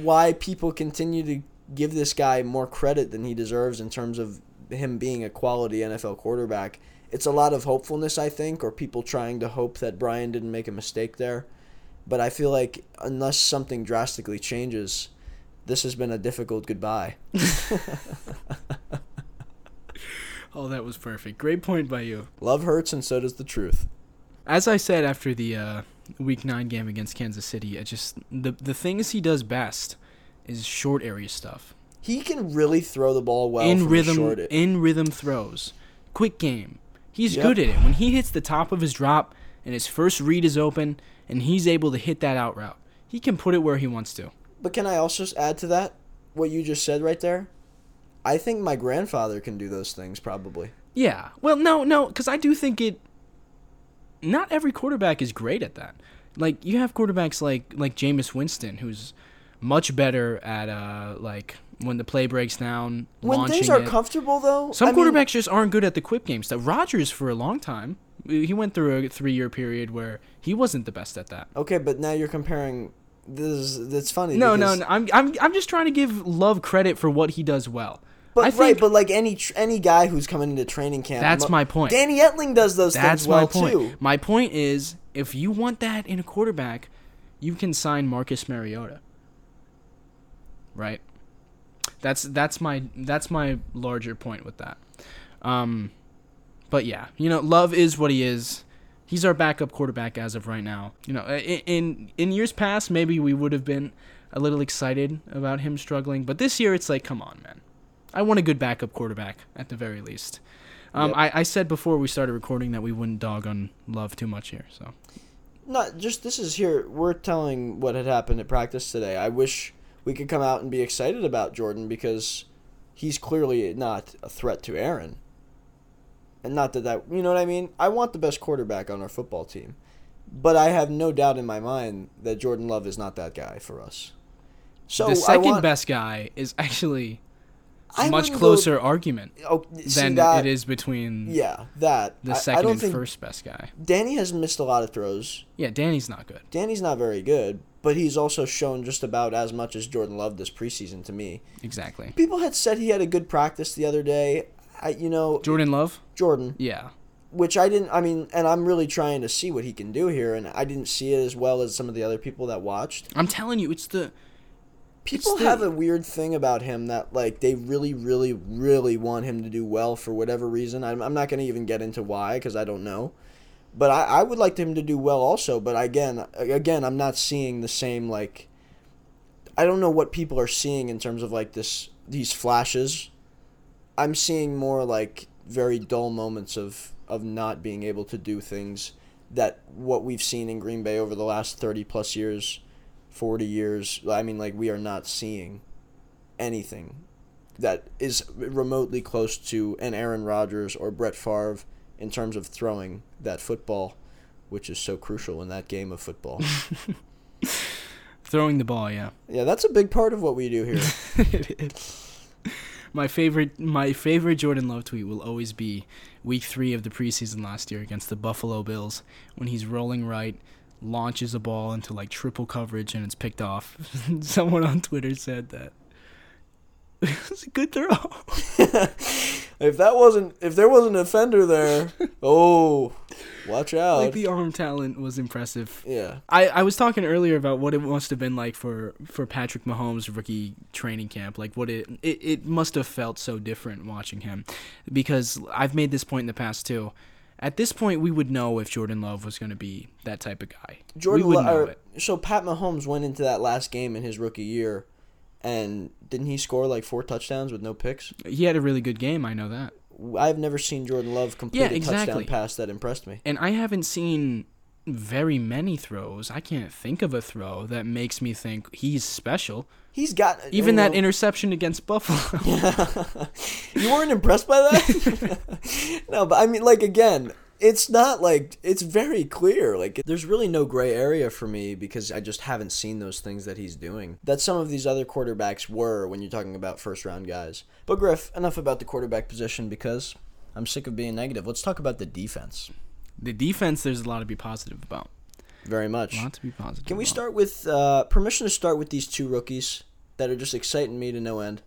why people continue to give this guy more credit than he deserves in terms of him being a quality NFL quarterback. It's a lot of hopefulness, I think, or people trying to hope that Brian didn't make a mistake there. But I feel like unless something drastically changes, this has been a difficult goodbye. Oh, that was perfect. Great point by you. Love hurts, and so does the truth. As I said after the uh, Week Nine game against Kansas City, it just the the things he does best is short area stuff. He can really throw the ball well in rhythm, in rhythm throws, quick game. He's Yep. good at it. When he hits the top of his drop and his first read is open, and he's able to hit that out route, he can put it where he wants to. But can I also add to that what you just said right there? I think my grandfather can do those things probably. Yeah. Well, no, no, because I do think it. Not every quarterback is great at that. Like you have quarterbacks like like Jameis Winston, who's much better at uh like when the play breaks down. When things are it. comfortable though, Some I mean, quarterbacks just aren't good at the quick game stuff. Rodgers for a long time, he went through a three year period where he wasn't the best at that. Okay, but now you're comparing. This is that's funny. No, no, no. I'm I'm I'm just trying to give Love credit for what he does well. But right, but like any tr- any guy who's coming into training camp. That's mo- my point. Danny Etling does those That's things well my point. too. My point is, if you want that in a quarterback, you can sign Marcus Mariota. Right. That's that's my that's my larger point with that. Um, but yeah, you know, Love is what he is. He's our backup quarterback as of right now. You know, in in years past, maybe we would have been a little excited about him struggling, but this year it's like, come on, man. I want a good backup quarterback at the very least. Um, Yep. I, I said before we started recording that we wouldn't dog on Love too much here. So Not just this is here. We're telling what had happened at practice today. I wish we could come out and be excited about Jordan because he's clearly not a threat to Aaron. And not that that you know what I mean. I want the best quarterback on our football team, but I have no doubt in my mind that Jordan Love is not that guy for us. So the second want- best guy is actually I much wouldn't go- closer argument oh, see than that, it is between Yeah, that the second I, don't and first best guy. Danny has missed a lot of throws. Yeah, Danny's not good. Danny's not very good, but he's also shown just about as much as Jordan Love this preseason to me. Exactly. People had said he had a good practice the other day. I, you know, Jordan Love? Jordan, Yeah. which I didn't. I mean, and I'm really trying to see what he can do here, and I didn't see it as well as some of the other people that watched. I'm telling you, it's the People the- have a weird thing about him that like they really, really, really want him to do well for whatever reason. I'm, I'm not going to even get into why because I don't know. But I, I would like him to do well also. But again, again, I'm not seeing the same like. I don't know what people are seeing in terms of like this these flashes. I'm seeing more like very dull moments of of not being able to do things that what we've seen in Green Bay over the last 30 plus years 40 years i mean like we are not seeing anything that is remotely close to an aaron rodgers or brett Favre in terms of throwing that football which is so crucial in that game of football. Throwing the ball, yeah. yeah that's a big part of what we do here. My favorite my favorite Jordan Love tweet will always be week 3 of the preseason last year against the Buffalo Bills when he's rolling right launches a ball into like triple coverage and it's picked off. Someone on Twitter said that. it was a good throw. if that wasn't if there wasn't a fender there oh watch out like the arm talent was impressive. yeah I, I was talking earlier about what it must have been like for, for Patrick Mahomes' rookie training camp. Like what it, it it must have felt so different watching him, because I've made this point in the past too. At this point, we would know if Jordan Love was going to be that type of guy. Jordan we would Lo- know it. so Pat Mahomes went into that last game in his rookie year and didn't he score like four touchdowns with no picks? He had a really good game. I know that, I've never seen Jordan Love complete Yeah, a touchdown pass that impressed me. and I haven't seen very many throws. I can't think of a throw that makes me think he's special. He's got Even that know- interception against Buffalo. you weren't impressed by that? no, but I mean, like again, it's not like it's very clear. Like there's really no gray area for me because I just haven't seen those things that he's doing. That some of these other quarterbacks were when you're talking about first round guys. But Griff, enough about the quarterback position because I'm sick of being negative. Let's talk about the defense. The defense, there's a lot to be positive about. Very much. A lot to be positive. Can we about. start with uh, permission to start with these two rookies that are just exciting me to no end?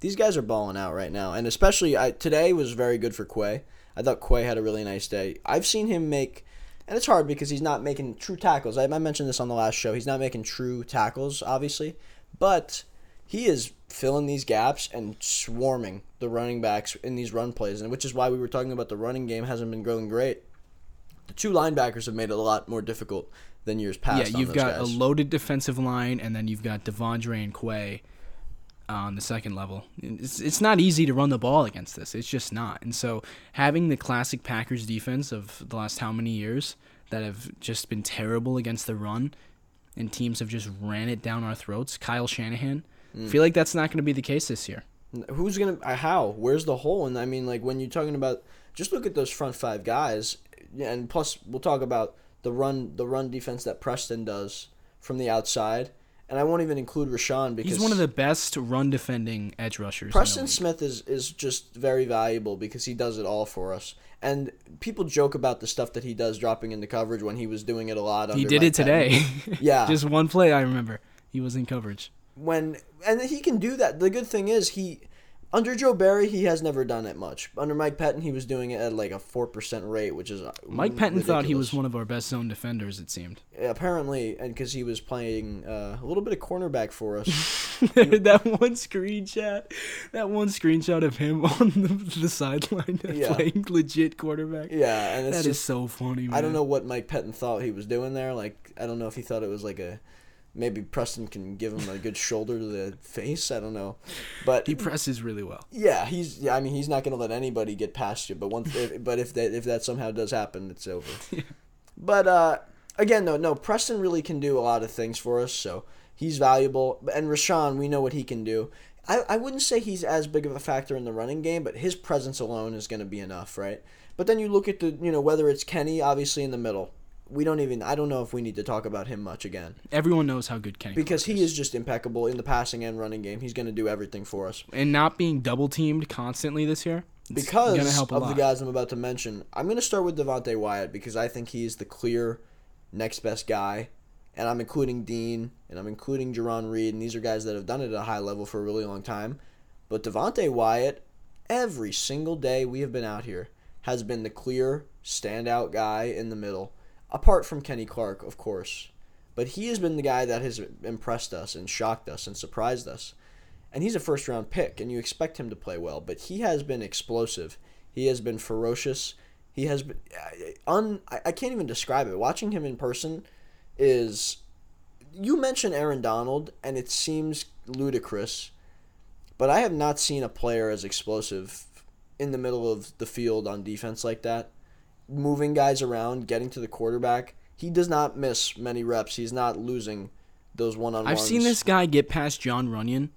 These guys are balling out right now, and especially I, today was very good for Quay. I thought Quay had a really nice day. I've seen him make, and it's hard because he's not making true tackles. I, I mentioned this on the last show. He's not making true tackles, obviously, but he is filling these gaps and swarming the running backs in these run plays, and which is why we were talking about the running game hasn't been going great. The two linebackers have made it a lot more difficult than years past. Yeah, you've got guys. a loaded defensive line, and then you've got Devondre and Quay on the second level. It's, it's not easy to run the ball against this. It's just not. And so having the classic Packers defense of the last how many years that have just been terrible against the run, and teams have just ran it down our throats. Kyle Shanahan. Mm. I feel like that's not going to be the case this year. Who's gonna? Uh, how? Where's the hole? And I mean, like when you're talking about, just look at those front five guys, and plus we'll talk about the run, the run defense that Preston does from the outside, and I won't even include Rashan because He's one of the best run defending edge rushers. Preston. Smith is is just very valuable because he does it all for us. And people joke about the stuff that he does dropping into coverage when he was doing it a lot. He did it today. Yeah, just one play I remember. He was in coverage. when and he can do that. The good thing is he under Joe Barry he has never done it much. Under Mike Pettine, he was doing it at like a four percent rate, which is uh, Mike Pettine thought he was one of our best zone defenders. It seemed. apparently, and because he was playing uh, a little bit of cornerback for us. that one screenshot, that one screenshot of him on the, the sideline Yeah. playing legit quarterback. yeah, and it's That is just so funny. Man. I don't know what Mike Pettine thought he was doing there. Like I don't know if he thought it was like a maybe Preston can give him a good shoulder to the face. I don't know, but He presses really well. Yeah, he's. Yeah, I mean, he's not going to let anybody get past you. But once, if, but if that if that somehow does happen, it's over. But uh, again, no, no. Preston really can do a lot of things for us, so he's valuable. And Rashan, we know what he can do. I, I wouldn't say he's as big of a factor in the running game, but his presence alone is going to be enough, right? But then you look at the, you know, whether it's Kenny, obviously in the middle. We don't even. I don't know if we need to talk about him much again Everyone knows how good Kenny because Clark he is just impeccable in the passing and running game. He's going to do everything for us. and not being double teamed constantly this year. because gonna help a of the guys I'm about to mention, I'm going to start with Devonte Wyatt because I think he's the clear next best guy. And I'm including Dean and I'm including Jarran Reed, and these are guys that have done it at a high level for a really long time. But Devonte Wyatt, every single day we have been out here, has been the clear standout guy in the middle, apart from Kenny Clark, of course. But he has been the guy that has impressed us and shocked us and surprised us. And he's a first round pick and you expect him to play well but he has been explosive. He has been ferocious. He has been un I, can't even describe it. Watching him in person is you mentioned Aaron Donald and it seems ludicrous but I have not seen a player as explosive in the middle of the field on defense like that moving guys around getting to the quarterback he does not miss many reps he's not losing those one-on-ones I've seen this guy get past Jon Runyan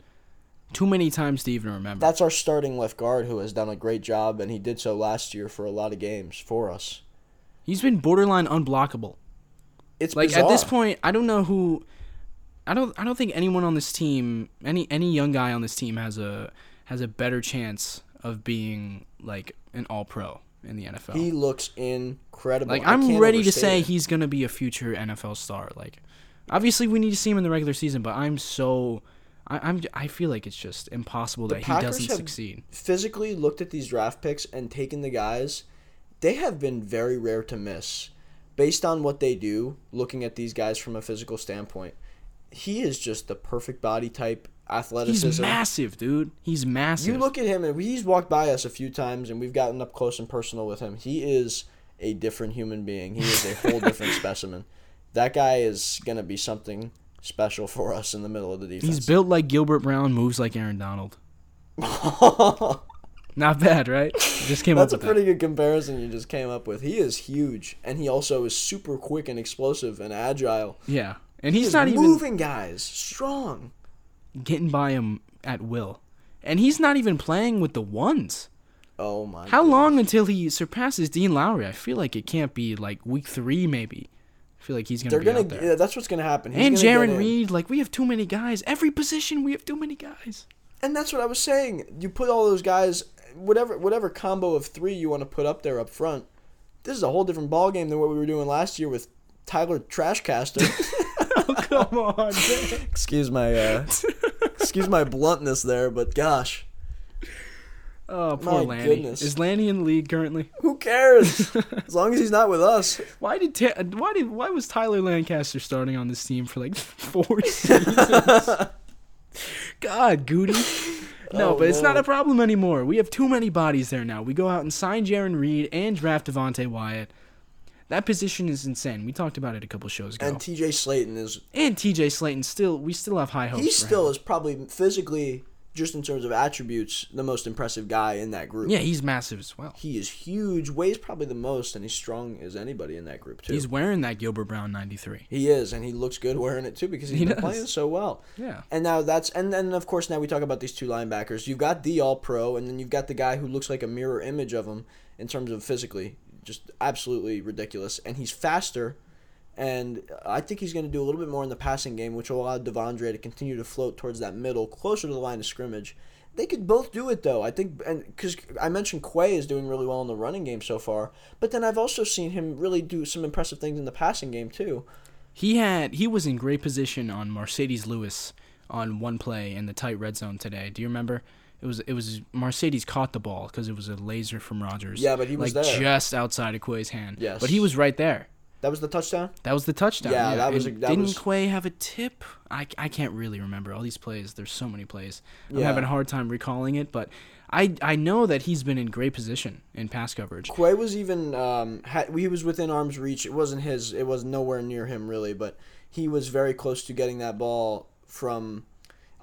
too many times to even remember. That's our starting left guard who has done a great job, and he did so last year for a lot of games for us. He's been borderline unblockable. It's Like bizarre. at this point, I don't know who. I don't. I don't think anyone on this team, any any young guy on this team, has a has a better chance of being like an All Pro in the NFL. he looks incredible. like I'm ready to say it. he's gonna be a future NFL star. Like, obviously we need to see him in the regular season, but I'm so. I, I'm. I feel like it's just impossible The that he doesn't have- succeed. physically looked at these draft picks and taken the guys. They have been very rare to miss, based on what they do. Looking at these guys from a physical standpoint, he is just the perfect body type, He's massive, dude. He's massive. You look at him, and he's walked by us a few times, and we've gotten up close and personal with him. He is a different human being. He is a whole different specimen. That guy is gonna be something special for us in the middle of the defense. He's built like Gilbert Brown, moves like Aaron Donald. Not bad, right? Just came That's a up with pretty good comparison you just came up with. He is huge, and he also is super quick and explosive and agile. Yeah, and he's He's not even moving guys, strong. Getting by him at will, and he's not even playing with the ones. Oh my! How goodness. long until he surpasses Dean Lowry? I feel like it can't be like week three, maybe. I feel like he's gonna They're be gonna. out there. Yeah, that's what's gonna happen. He's and Jarran. Reed, like we have too many guys. Every position we have too many guys. And that's what I was saying. You put all those guys, whatever whatever combo of three you want to put up there up front. This is a whole different ball game than what we were doing last year with Tyler Trashcaster. come on. man. excuse my uh, excuse my bluntness there, but gosh, Oh, poor My Lanny. goodness. Is Lanny in the league currently? who cares? as long as he's not with us. Why did Ta- why did why was Tyler Lancaster starting on this team for like four seasons? God, Goody. No, Oh, but it's not a problem anymore. We have too many bodies there now. We go out and sign Jarran Reed and draft Devonte Wyatt. That position is insane. We talked about it a couple shows ago. And T.J. Slaton is And TJ Slaton still we still have high hopes. he still him. is probably physically, just in terms of attributes, the most impressive guy in that group. Yeah, he's massive as well. He is huge, weighs probably the most, and he's strong as anybody in that group too. He's wearing that Gilbert Brown 93. he is, and he looks good wearing it too because he's He been does. playing so well. Yeah. And now that's and then of course now we talk about these two linebackers. You've got the All Pro, and then you've got the guy who looks like a mirror image of him in terms of physically, just absolutely ridiculous. And he's faster, and I think he's going to do a little bit more in the passing game, which will allow Devondre to continue to float towards that middle, closer to the line of scrimmage. They could both do it though. I think, and because I mentioned Quay is doing really well in the running game so far, but then I've also seen him really do some impressive things in the passing game too. He had he was in great position on Marcedes Lewis on one play in the tight red zone today. Do you remember? It was it was Marcedes caught the ball because it was a laser from Rodgers. Yeah, but he was like there. just outside of Quay's hand. Yes. but he was right there. That was the touchdown. That was the touchdown. Yeah, that was a- that didn't was- Quay have a tip? I, I can't really remember all these plays. There's so many plays. I'm Yeah. having a hard time recalling it, but I I know that he's been in great position in pass coverage. Quay was even um, had, he was within arm's reach. It wasn't his. It was nowhere near him really, but he was very close to getting that ball from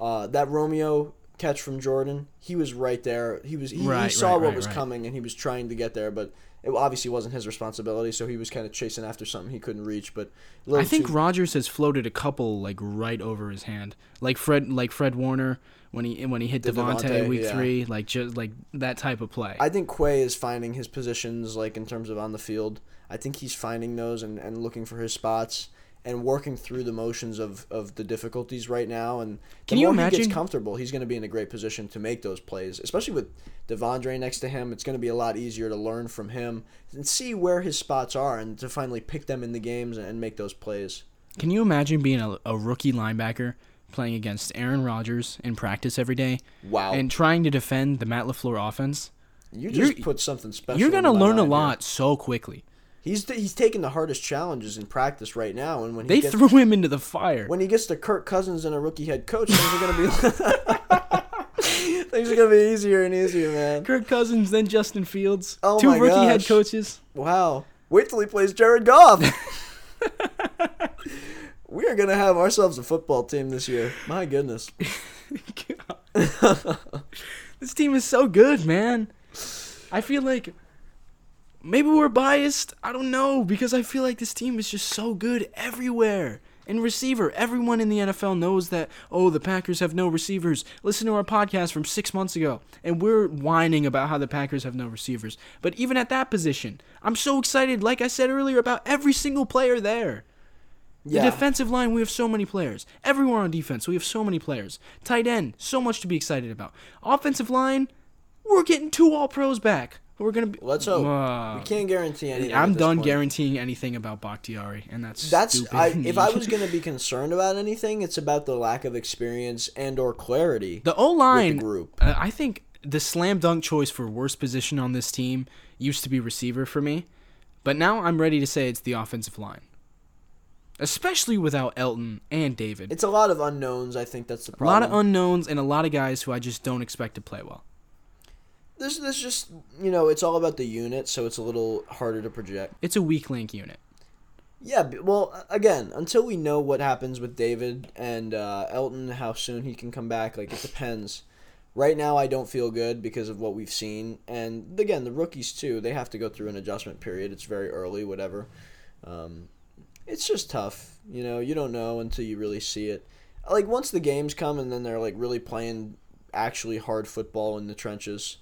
uh, that Romeo catch from Jordan. He was right there. He was he, he saw right, what right, was right. coming and he was trying to get there, but it obviously wasn't his responsibility. So he was kind of chasing after something he couldn't reach. But I think too- Rodgers has floated a couple like right over his hand, like Fred, like Fred Warner when he when he hit Davante, week yeah. three, like just like that type of play. I think Quay is finding his positions like in terms of on the field. I think he's finding those and, and looking for his spots and working through the motions of, of the difficulties right now. And the Can you more he gets comfortable, he's going to be in a great position to make those plays. Especially with Devondre next to him, it's going to be a lot easier to learn from him and see where his spots are and to finally pick them in the games and, make those plays. Can you imagine being a, a rookie linebacker playing against Aaron Rodgers in practice every day Wow! and trying to defend the Matt Lafleur offense? you just you're- put something special. You're gonna learn a mind here. lot so quickly. He's he's taking the hardest challenges in practice right now, and when he They gets, threw him into the fire. when he gets to Kirk Cousins and a rookie head coach, things are gonna be things are gonna be easier and easier, man. Kirk Cousins, then Justin Fields, Oh two rookie head coaches. Wow! Wait till he plays Jared Goff. we are gonna have ourselves a football team this year. My goodness. This team is so good, man. I feel like maybe we're biased. I don't know because I feel like this team is just so good everywhere. In receiver, everyone in the NFL knows that. Oh, the Packers have no receivers. Listen to our podcast from six months ago, and we're whining about how the Packers have no receivers. But even at that position, I'm so excited. Like I said earlier, about every single player there. The Yeah. defensive line, we have so many players. Everywhere on defense, we have so many players. Tight end, so much to be excited about. Offensive line, we're getting two All Pros back. We're gonna be. Let's hope. Uh, we can't guarantee anything. I'm done point. guaranteeing anything about Bakhtiari, and that's That's. I, if I was gonna be concerned about anything, it's about the lack of experience and or clarity. the O line group. Uh, I think the slam dunk choice for worst position on this team used to be receiver for me, but now I'm ready to say it's the offensive line, especially without Elgton and David. It's a lot of unknowns. I think that's the problem. a lot of unknowns and a lot of guys who I just don't expect to play well. This this just you know it's all about the unit, so it's a little harder to project. It's a weak link unit. Yeah, well, again, until we know what happens with David and uh, Elgton, how soon he can come back, like it depends. Right now, I don't feel good because of what we've seen, and again, the rookies too. They have to go through an adjustment period. It's very early, whatever. Um, it's just tough, you know. You don't know until you really see it. Like once the games come, and then they're like really playing actually hard football in the trenches,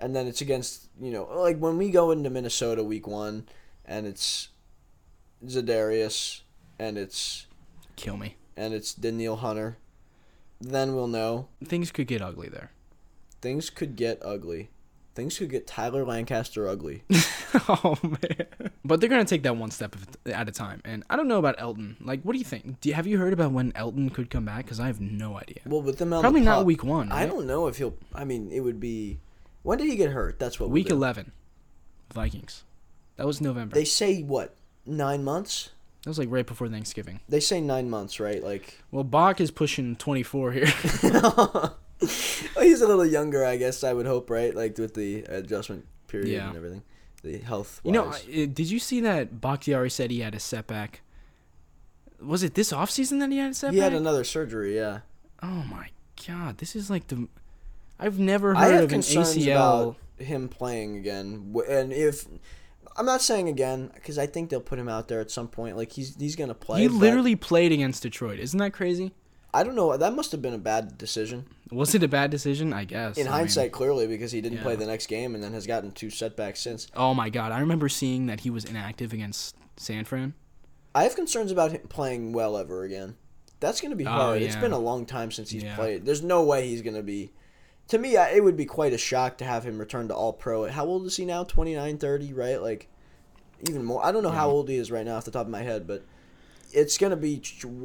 and then it's against you know like when we go into Minnesota week one, and it's Zadarius and it's Kill me. and it's Danielle Hunter, then we'll know Things could get ugly there. things could get ugly. Things could get Tyler Lancaster ugly. oh man. But they're gonna take that one step at a time. And I don't know about Elgton. Like, what do you think? Do you, have you heard about when Elgton could come back? Because I have no idea. Well, with them Probably the not week one. I don't know if he'll. I mean, it would be. When did he get hurt? That's what we'll Week eleven, Vikings. That was November. They say what nine months? that was like right before Thanksgiving. They say nine months, right? Like Well, Bach is pushing 24 here. he's a little younger, I guess. I would hope, right? Like with the adjustment period Yeah. and everything, the health. you know, uh, did you see that Bakhtiari said he had a setback? Was it this offseason that he had a setback? he had another surgery. Yeah, oh my god, this is like the. I've never I heard have of an ACL. about him playing again, and if I'm not saying again because I think they'll put him out there at some point. Like he's he's gonna play. he literally played against Detroit. Isn't that crazy? I don't know. That must have been a bad decision Was it a bad decision? I guess. in I mean- hindsight, clearly, because he didn't play the next game and then has gotten two setbacks since. oh my god, I remember seeing that he was inactive against San Fran. I have concerns about him playing well ever again. That's going to be Oh, hard. It's been a long time since he's Yeah. played. There's no way he's going to be. To me, it would be quite a shock to have him return to All Pro. How old is he now? 29, 30, right? Like, even more. I don't know how mm-hmm. old he is right now off the top of my head, but it's going to be.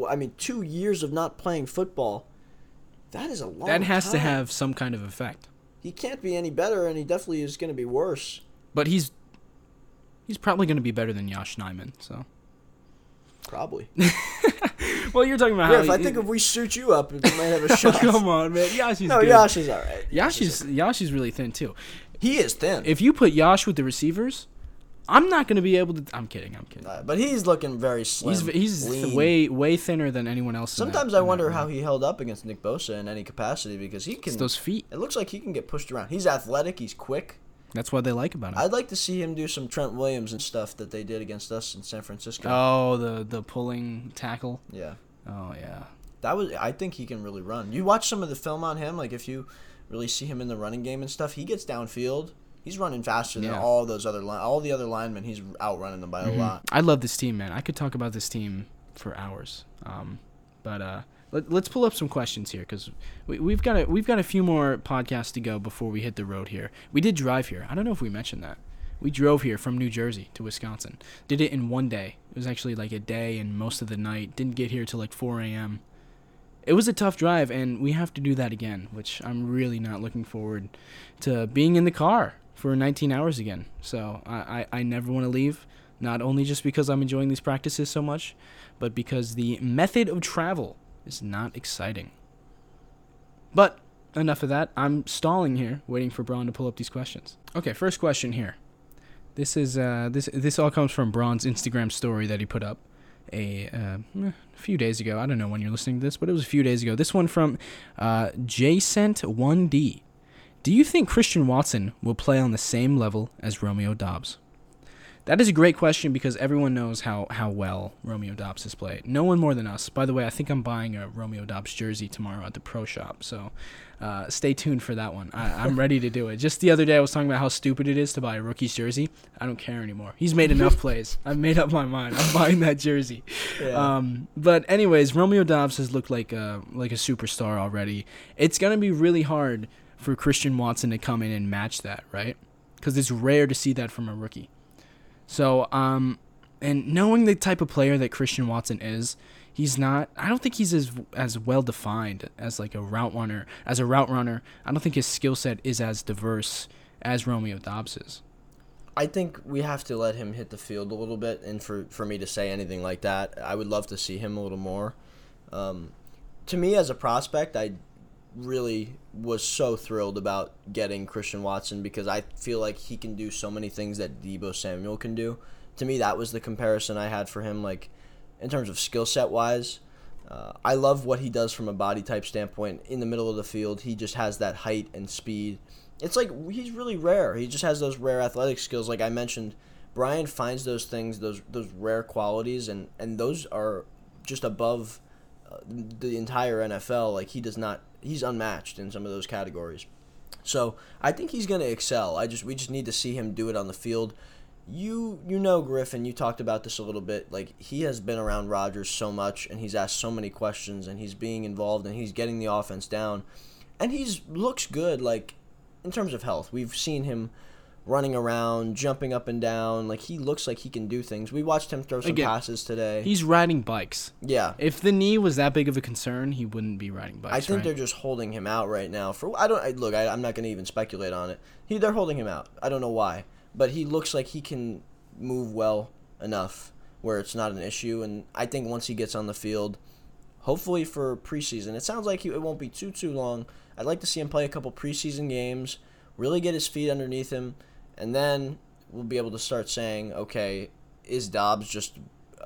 I mean, two years of not playing football. That is a long. that has to have some kind of effect. He can't be any better, and he definitely is going to be worse. But he's he's probably going to be better than Yosh Nijman. So. Probably. Well, you're talking about Griff, how. I think if we suit you up, we might have a shot. Come on, man. Yashi's no, good. Yash is all right. Yashi's Yashi's really thin too. He is thin. If you put Yash with the receivers, I'm not going to be able to. I'm kidding. I'm kidding. Uh, but he's looking very slim. He's he's way way thinner than anyone else. in that- Sometimes I wonder how he held up against Nick Bosa in any capacity because he It's can. those feet. It looks like he can get pushed around. He's athletic. He's quick. That's what they like about him. I'd like to see him do some Trent Williams and stuff that they did against us in San Francisco. oh, the the pulling tackle. yeah, Oh yeah. that was. I think he can really run. You watch some of the film on him. Like if you really see him in the running game and stuff, he gets downfield. He's running faster than Yeah. all those other all the other linemen. He's outrunning them by a Mhm. lot. I love this team, man. I could talk about this team for hours. Um, but uh, let, let's pull up some questions here because we, we've got a, we've got a few more podcasts to go before we hit the road here. We did drive here. I don't know if we mentioned that. We drove here from New Jersey to Wisconsin. Did it in one day. It was actually like a day and most of the night. Didn't get here till like 4 a.m. It was a tough drive, and we have to do that again, which I'm really not looking forward to being in the car for 19 hours again. So I, I, I never want to leave, not only just because I'm enjoying these practices so much, but because the method of travel is not exciting. But enough of that. I'm stalling here, waiting for Braun to pull up these questions. Okay, first question here. This is uh, this this all comes from Braun's Instagram story that he put up a uh, eh, a few days ago. I don't know when you're listening to this, but it was a few days ago. This one from uh, Jcent1D. Do you think Christian Watson will play on the same level as Romeo Doubs? That is a great question because everyone knows how, how well Romeo Doubs has played. No one more than us. By the way, I think I'm buying a Romeo Doubs jersey tomorrow at the pro shop, so uh, stay tuned for that one. I, I'm ready to do it. Just the other day, I was talking about how stupid it is to buy a rookie's jersey. I don't care anymore. He's made enough plays. I've made up my mind. I'm buying that jersey. Yeah. Um, but anyways, Romeo Doubs has looked like a like a superstar already. It's gonna be really hard for Christian Watson to come in and match that, right? Because it's rare to see that from a rookie. So, um, and knowing the type of player that Christian Watson is, he's not. I don't think he's as as well defined as like a route runner. As a route runner, I don't think his skill set is as diverse as Romeo Doubs is. I think we have to let him hit the field a little bit, and for, for me to say anything like that, I would love to see him a little more. Um, to me, as a prospect, I really was so thrilled about getting Christian Watson because I feel like he can do so many things that Deebo Samuel can do. To me, that was the comparison I had for him, like in terms of skill set wise. Uh, I love what he does from a body type standpoint. In the middle of the field, he just has that height and speed. It's like he's really rare. He just has those rare athletic skills, like I mentioned. Brian finds those things, those those rare qualities, and and those are just above uh, the entire NFL. Like he does not, he's unmatched in some of those categories. So I think he's going to excel. I just we just need to see him do it on the field. You you know Griffin, you talked about this a little bit. Like he has been around Rodgers so much, and he's asked so many questions, and he's being involved, and he's getting the offense down, and he's looks good. Like in terms of health, we've seen him running around, jumping up and down. Like he looks like he can do things. We watched him throw some Again, passes today. He's riding bikes. yeah. If the knee was that big of a concern, he wouldn't be riding bikes. I think right? they're just holding him out right now. For I don't I, look. I, I'm not going to even speculate on it. He they're holding him out. I don't know why, but he looks like he can move well enough where it's not an issue. And I think once he gets on the field, hopefully for preseason, it sounds like he, it won't be too too long. I'd like to see him play a couple preseason games, really get his feet underneath him, and then we'll be able to start saying, okay, is Doubs just,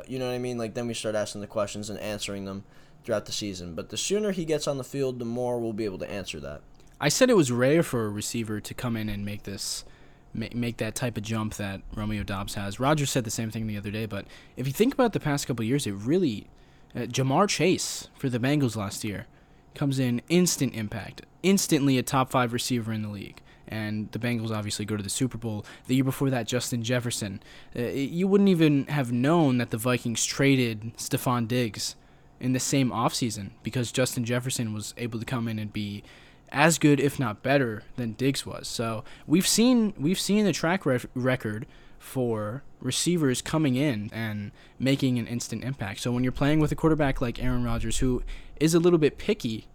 you know what I mean? Like then we start asking the questions and answering them throughout the season. But the sooner he gets on the field, the more we'll be able to answer that. I said it was rare for a receiver to come in and make this, ma- make that type of jump that Romeo Doubs has. Roger said the same thing the other day, but if you think about the past couple years, it really, uh, Ja'Marr Chase for the Bengals last year, comes in instant impact, instantly a top five receiver in the league. And the Bengals obviously go to the Super Bowl. The year before that, Justin Jefferson. Uh, you wouldn't even have known that the Vikings traded Stefon Diggs in the same offseason because Justin Jefferson was able to come in and be as good, if not better, than Diggs was. So we've seen we've seen the track ref- record for receivers coming in and making an instant impact. So when you're playing with a quarterback like Aaron Rodgers, who is a little bit picky,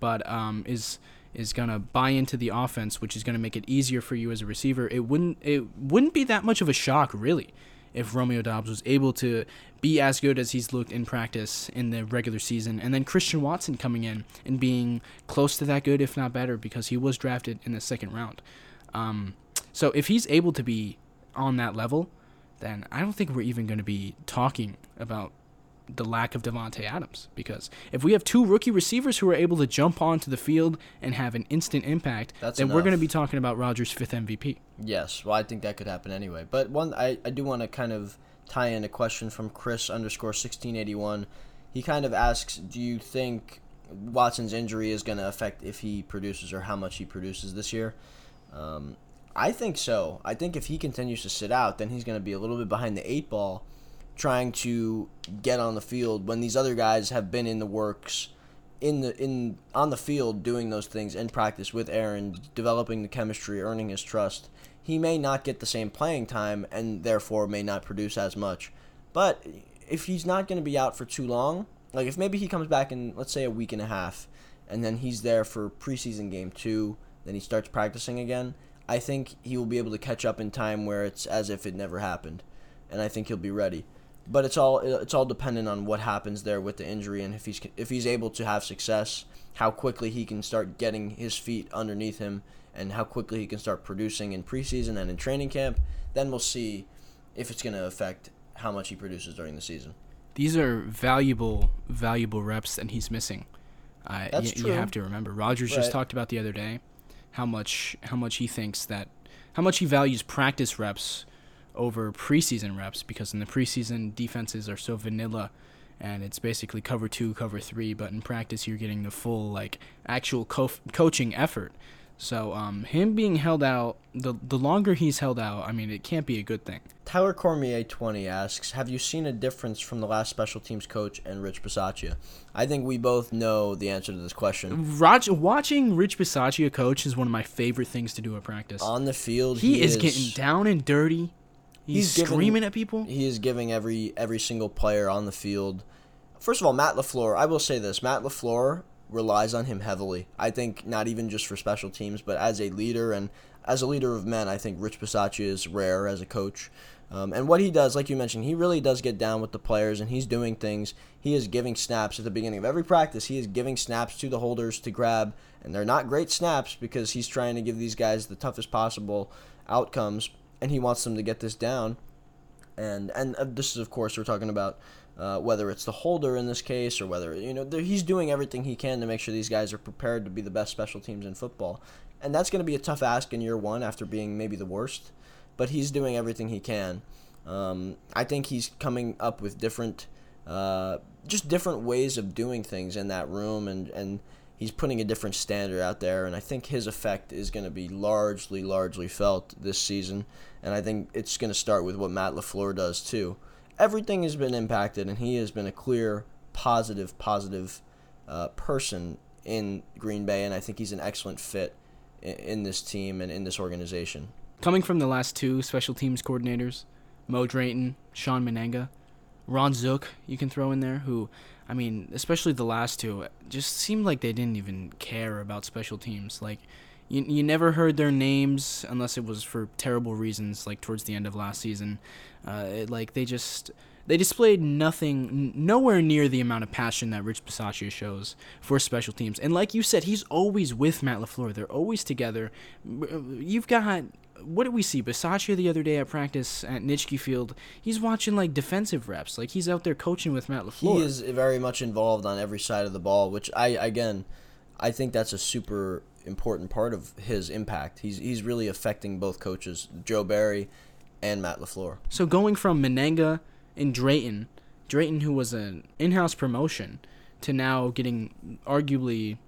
but um, is is gonna buy into the offense, which is gonna make it easier for you as a receiver, it wouldn't it wouldn't be that much of a shock really if Romeo Doubs was able to be as good as he's looked in practice in the regular season, and then Christian Watson coming in and being close to that good, if not better, because he was drafted in the second round. Um, so if he's able to be on that level, then I don't think we're even going to be talking about the lack of Davante Adams because if we have two rookie receivers who are able to jump onto the field and have an instant impact, That's then we're going to be talking about Rodgers' fifth MVP. Yes, well, I think that could happen anyway. But one, I, I do want to kind of tie in a question from Chris underscore sixteen eighty one. He kind of asks, do you think Watson's injury is going to affect if he produces or how much he produces this year? Um, I think so. I think if he continues to sit out, then he's going to be a little bit behind the eight ball, trying to get on the field when these other guys have been in the works in the in on the field doing those things in practice with Aaron, developing the chemistry, earning his trust. He may not get the same playing time and therefore may not produce as much. But if he's not going to be out for too long, like if maybe he comes back in let's say a week and a half and then he's there for preseason game 2, then he starts practicing again, I think he will be able to catch up in time where it's as if it never happened. And I think he'll be ready but it's all it's all dependent on what happens there with the injury and if he's if he's able to have success, how quickly he can start getting his feet underneath him and how quickly he can start producing in preseason and in training camp, then we'll see if it's going to affect how much he produces during the season. These are valuable, valuable reps that he's missing. Uh, That's y- You have to remember. Rodgers Right. just talked about the other day how much how much he thinks that how much he values practice reps over preseason reps because in the preseason defenses are so vanilla and it's basically cover two, cover three, but in practice you're getting the full like actual co- coaching effort. So um, him being held out, the the longer he's held out, I mean, it can't be a good thing. Tyler Cormier 20 asks, "Have you seen a difference from the last special teams coach and Rich Bisaccia?" I think we both know the answer to this question. Rog- watching Rich Bisaccia coach is one of my favorite things to do at practice. On the field, he, is, getting down and dirty. He's, He's screaming at people. He is giving every every single player on the field. First of all, Matt Lafleur. I will say this: Matt Lafleur relies on him heavily. I think not even just for special teams, but as a leader and as a leader of men, I think Rich Bisaccia is rare as a coach. Um, and what he does, like you mentioned, he really does get down with the players, and he's doing things. He is giving snaps at the beginning of every practice. He is giving snaps to the holders to grab, and they're not great snaps because he's trying to give these guys the toughest possible outcomes, and he wants them to get this down and and uh, this is of course we're talking about uh, whether it's the holder in this case or whether you know he's doing everything he can to make sure these guys are prepared to be the best special teams in football, and that's going to be a tough ask in year one after being maybe the worst, but he's doing everything he can. Um, I think he's coming up with different, uh, just different ways of doing things in that room, and and he's putting a different standard out there, and I think his effect is going to be largely, largely felt this season, and I think it's going to start with what Matt Lafleur does too. Everything has been impacted, and he has been a clear, positive, positive uh, person in Green Bay, and I think he's an excellent fit in, in this team and in this organization. coming from the last two special teams coordinators, Mo Drayton, Sean Mennenga, Ron Zook, you can throw in there, who, I mean, especially the last two, just seemed like they didn't even care about special teams. Like, you, you never heard their names unless it was for terrible reasons, like towards the end of last season. Uh, it, like, they just. They displayed nothing, n- nowhere near the amount of passion that Rich Bisaccia shows for special teams. And like you said, he's always with Matt LaFleur. They're always together. You've got what did we see? Bisaccia the other day at practice at Nitschke Field. He's watching like defensive reps. Like he's out there coaching with Matt LaFleur. He is very much involved on every side of the ball, which I again, I think that's a super important part of his impact. He's he's really affecting both coaches, Joe Barry and Matt LaFleur. So going from Mennenga and Drayton, Drayton who was an in-house promotion, to now getting arguably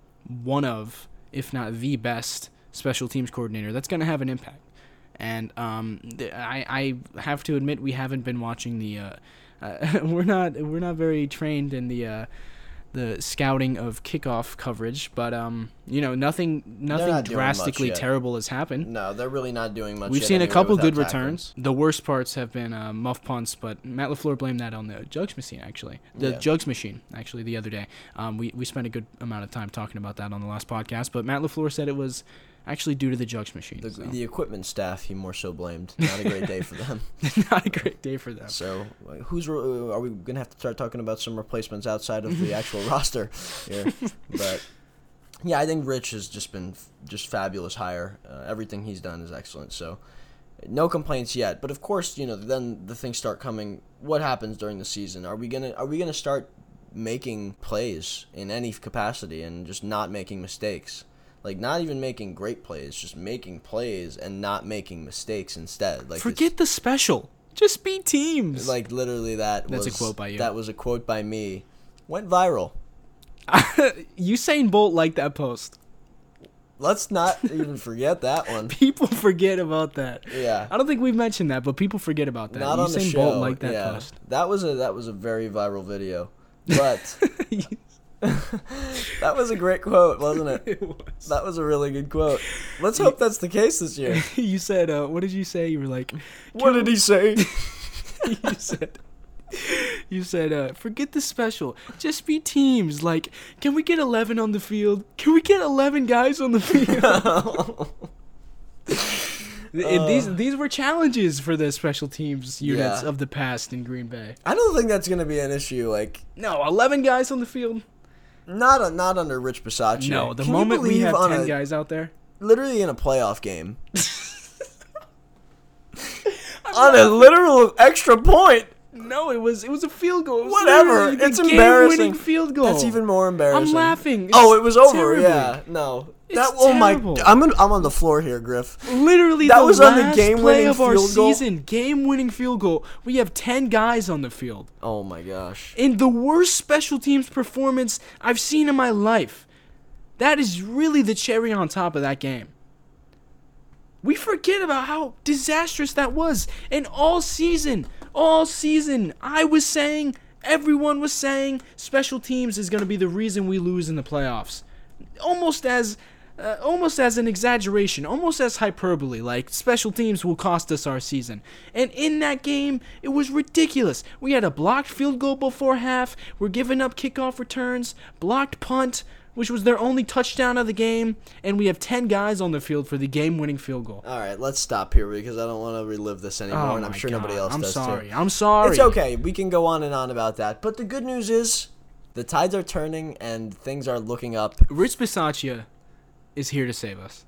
one of, if not the best special teams coordinator, that's going to have an impact. And um, th- I, I have to admit we haven't been watching the. Uh, uh, we're not we're not very trained in the uh, the scouting of kickoff coverage, but um, you know nothing nothing not drastically terrible has happened. No, they're really not doing much. We've seen a couple good tackling. returns. The worst parts have been uh, muff punts, but Matt Lafleur blamed that on the jugs machine. Actually, the Yeah. jugs machine. Actually, the other day, um, we we spent a good amount of time talking about that on the last podcast. But Matt Lafleur said it was actually due to the jugs machine. The, so. the equipment staff, he more so blamed. Not a great day for them. not a great day for them. So, who's re- are we gonna have to start talking about some replacements outside of the actual roster here? But yeah, I think Rich has just been f- just fabulous hire. Uh, everything he's done is excellent. So, no complaints yet. But of course, you know, then the things start coming. What happens during the season? Are we gonna are we gonna start making plays in any capacity and just not making mistakes? Like not even making great plays, just making plays and not making mistakes instead. Like Forget the special. Just be teams. like literally that That's a was quote by you. That was a quote by me. Went viral. Usain Bolt liked that post. Let's not even forget that one. People forget about that. Yeah. I don't think we've mentioned that, but people forget about that. Not on the show. Bolt liked that yeah. post. That was a that was a very viral video. But that was a great quote, wasn't it? it was. That was a really good quote. Let's hope that's the case this year. you said, uh, what did you say? You were like, What did he say? you said, you said, uh, forget the special. Just be teams. Like, can we get 11 on the field? Can we get 11 guys on the field? And these these were challenges for the special teams units Yeah. of the past in Green Bay. I don't think that's gonna be an issue. Like No, 11 guys on the field. Not a, not under Rich Bisaccia. No, the Can moment we have on 10 a- guys out there. literally in a playoff game. on a literal extra point. No, it was it was a field goal. It was Whatever. the It's game-winning embarrassing. field goal. That's even more embarrassing. I'm laughing. oh, it was over. terribly. Yeah. No. That oh my terrible. I'm gonna, I'm on the floor here, Griff. Literally, That was on the game-winning play of our field goal? season. Game-winning field goal. We have ten guys on the field. Oh my gosh. In the worst special teams performance I've seen in my life. That is really the cherry on top of that game. We forget about how disastrous that was. And all season, all season, I was saying, everyone was saying, special teams is going to be the reason we lose in the playoffs. Almost as. Uh, almost as an exaggeration, almost as hyperbole, like special teams will cost us our season. And in that game, it was ridiculous. We had a blocked field goal before half, we're giving up kickoff returns, blocked punt, which was their only touchdown of the game, and we have 10 guys on the field for the game winning field goal. All right, let's stop here because I don't want to relive this anymore, Oh and I'm sure nobody God, else I'm does sorry. too. I'm sorry. It's okay. We can go on and on about that. But the good news is the tides are turning and things are looking up. Rich Bisaccia is here to save us.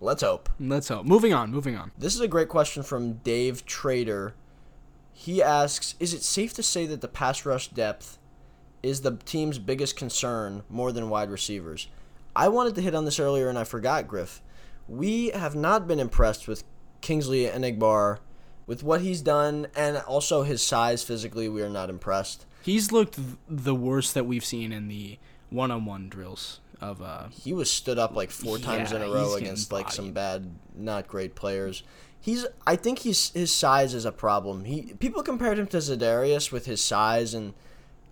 Let's hope. Let's hope. Moving on, moving on. This is a great question from Dave Trader. He asks Is it safe to say that the pass rush depth is the team's biggest concern more than wide receivers? I wanted to hit on this earlier and I forgot, Griff. We have not been impressed with Kingsley Enagbare with what he's done and also his size physically. We are not impressed. He's looked the worst that we've seen in the one on one drills of uh He was stood up like four times in a row against like some bad, not great players. He's. I think he's his size is a problem. He people compared him to Zadarius with his size, and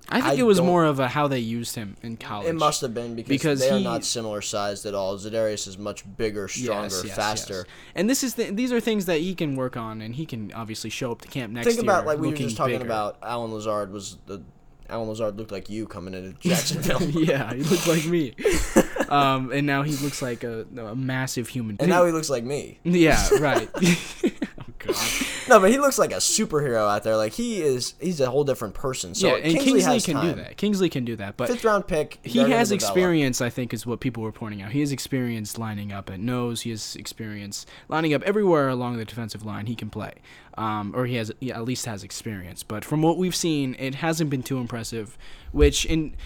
I think I it was more of a how they used him in college. It must have been because, Because they are not similar sized at all. Zadarius is much bigger, stronger, Yes, yes, faster. yes. And this is the, these are things that he can work on, and he can obviously show up to camp next Think year. about like we were just talking bigger. about. Allen Lazard was the Allen Lazard looked like you coming into Jacksonville. yeah, he looked like me. um, and now he looks like a, a massive human. And now he looks like me. yeah, right. No, but he looks like a superhero out there. Like he is, he's a whole different person. So yeah, and Kingsley, Kingsley, can time. do that. Kingsley can do that, but Fifth round pick. he has experience. I think is what people were pointing out. He has experience lining up at nose. He has experience lining up everywhere along the defensive line. He can play, um, or he has yeah, at least has experience. But from what we've seen, it hasn't been too impressive. Which in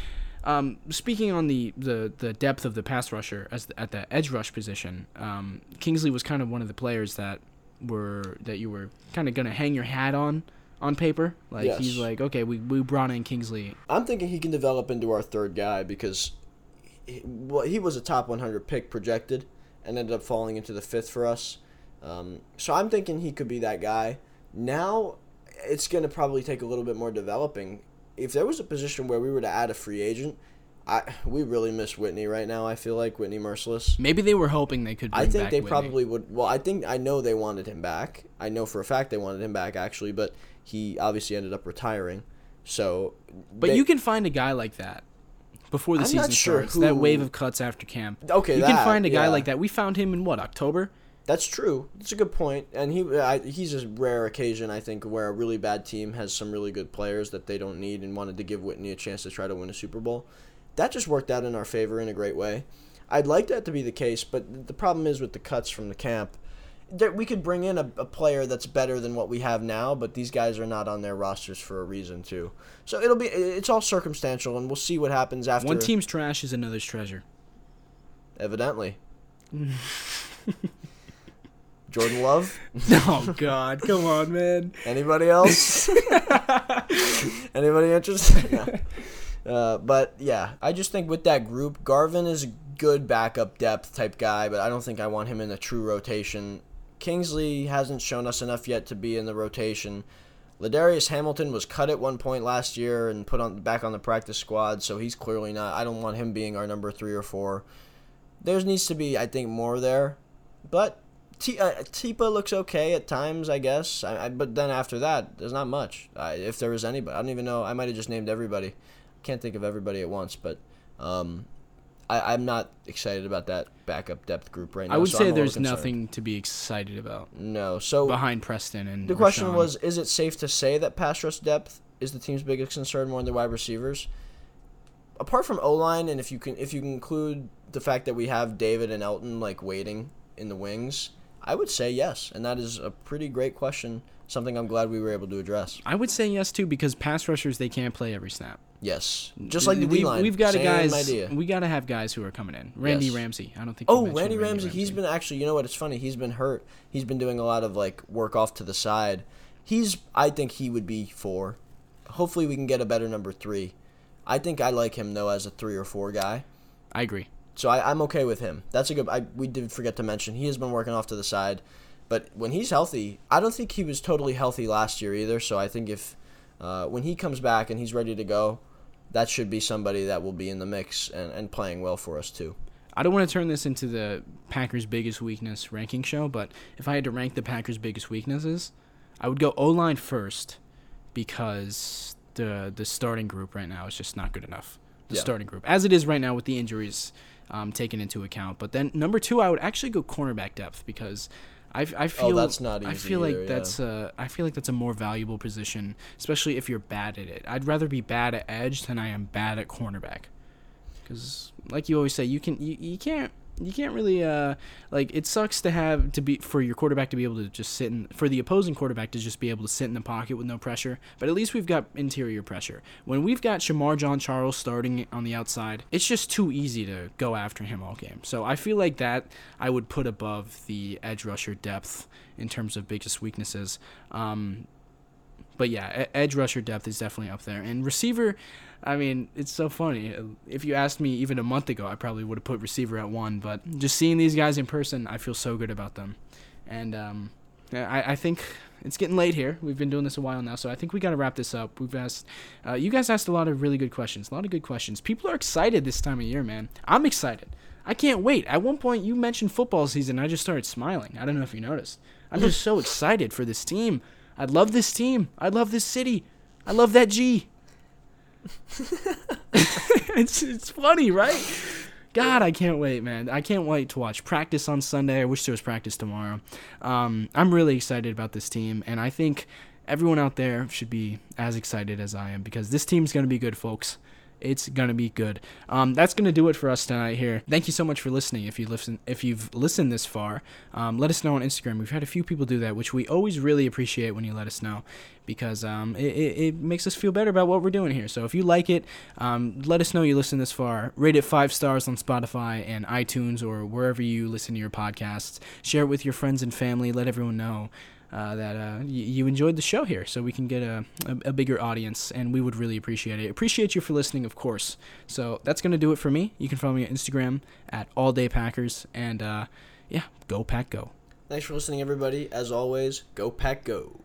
um, speaking on the, the, the depth of the pass rusher as the, at the edge rush position, um, Kingsley was kind of one of the players that were that you were kind of gonna hang your hat on on paper. Like Yes. he's like, okay, we, we brought in Kingsley. I'm thinking he can develop into our third guy because he, well, he was a top 100 pick projected and ended up falling into the fifth for us. Um, so I'm thinking he could be that guy. Now it's going to probably take a little bit more developing. If there was a position where we were to add a free agent, I we really miss Whitney right now. I feel like Whitney Mercilus. Maybe they were hoping they could. Bring I think they Whitney. probably would. Well, I think I know they wanted him back. I know for a fact they wanted him back actually, but he obviously ended up retiring. So, But they- you can find a guy like that before the I'm season sure starts. That wave of cuts after camp. Okay, you can find a guy yeah. like that. We found him in what October. That's true. That's a good point. And he I, he's a rare occasion I think where a really bad team has some really good players that they don't need and wanted to give Whitney a chance to try to win a Super Bowl. That just worked out in our favor in a great way. I'd like that to be the case, but the problem is with the cuts from the camp. That we could bring in a, a player that's better than what we have now, but these guys are not on their rosters for a reason too. So it'll be it's all circumstantial, and we'll see what happens after. One team's trash is another's treasure. evidently. Jordan Love. oh God, come on, man. Anybody else? Anybody interested? No. Uh, but yeah, I just think with that group, Garvin is a good backup depth type guy, but I don't think I want him in a true rotation. Kingsley hasn't shown us enough yet to be in the rotation. La'Darius Hamilton was cut at one point last year and put on back on the practice squad, so he's clearly not. I don't want him being our number three or four. There needs to be, I think, more there, but T- uh, Tipa looks okay at times, I guess. I, I, but then after that, there's not much. I, if there was anybody, I don't even know. I might have just named everybody. Can't think of everybody at once, but um, I, I'm not excited about that backup depth group right now. I would so say there's nothing to be excited about No. So behind Preston and the question Rashan. was: Is it safe to say that pass rush depth is the team's biggest concern more than the wide receivers? Apart from O line, and if you can if you can include the fact that we have David and Elgton like waiting in the wings, I would say yes, and that is a pretty great question. Something I'm glad we were able to address. I would say yes too because pass rushers they can't play every snap. Yes, just like the we, D line. We've got Same guys. idea. We got to have guys who are coming in. Randy Yes. Ramsey. I don't think. Oh, mentioned Randy Ramsey, he's been actually. You know what? It's funny. He's been hurt. He's been doing a lot of like work off to the side. He's. I think he would be four. Hopefully, we can get a better number three. I think I like him though as a three or four guy. I agree. So I, I'm okay with him. That's a good. I we did forget to mention he has been working off to the side, but when he's healthy, I don't think he was totally healthy last year either. So I think if uh, when he comes back and he's ready to go, that should be somebody that will be in the mix and, and playing well for us too. I don't want to turn this into the Packers' biggest weakness ranking show, but if I had to rank the Packers' biggest weaknesses, I would go O line first because the the starting group right now is just not good enough. The Yeah. starting group, as it is right now with the injuries um, taken into account. But then number two, I would actually go cornerback depth because I, I feel Oh, that's not I feel either, like yeah. that's a I feel like that's a more valuable position, especially if you're bad at it. I'd rather be bad at edge than I am bad at cornerback because like you always say you can you, you can't you can't really uh like it sucks to have to be for your quarterback to be able to just sit in for the opposing quarterback to just be able to sit in the pocket with no pressure but at least we've got interior pressure. When we've got Shemar Jean-Charles starting on the outside it's just too easy to go after him all game. So I feel like that I would put above the edge rusher depth in terms of biggest weaknesses. Um but yeah, edge rusher depth is definitely up there. And receiver, I mean, it's so funny. If you asked me even a month ago, I probably would have put receiver at one. But just seeing these guys in person, I feel so good about them. And um, I, I think it's getting late here. We've been doing this a while now, so I think we got to wrap this up. We've asked, uh, you guys asked a lot of really good questions, a lot of good questions. People are excited this time of year, man. I'm excited. I can't wait. At one point, you mentioned football season. I just started smiling. I don't know if you noticed. I'm just so excited for this team. I love this team. I love this city. I love that G. it's it's funny, right? God, I can't wait, man. I can't wait to watch practice on Sunday. I wish there was practice tomorrow. Um, I'm really excited about this team, and I think everyone out there should be as excited as I am because this team's going to be good, folks. It's gonna be good. Um, that's gonna do it for us tonight here. Thank you so much for listening. If you listen, if you've listened this far, um, let us know on Instagram. We've had a few people do that, which we always really appreciate when you let us know, because um, it, it, it makes us feel better about what we're doing here. So if you like it, um, let us know you listen this far. Rate it five stars on Spotify and iTunes or wherever you listen to your podcasts. Share it with your friends and family. Let everyone know uh, that uh, y- you enjoyed the show here, so we can get a, a, a bigger audience, and we would really appreciate it. Appreciate you for listening, of course. So that's gonna do it for me. You can follow me on Instagram at All Day Packers, and uh, yeah, go pack, go. Thanks for listening, everybody. As always, go pack, go.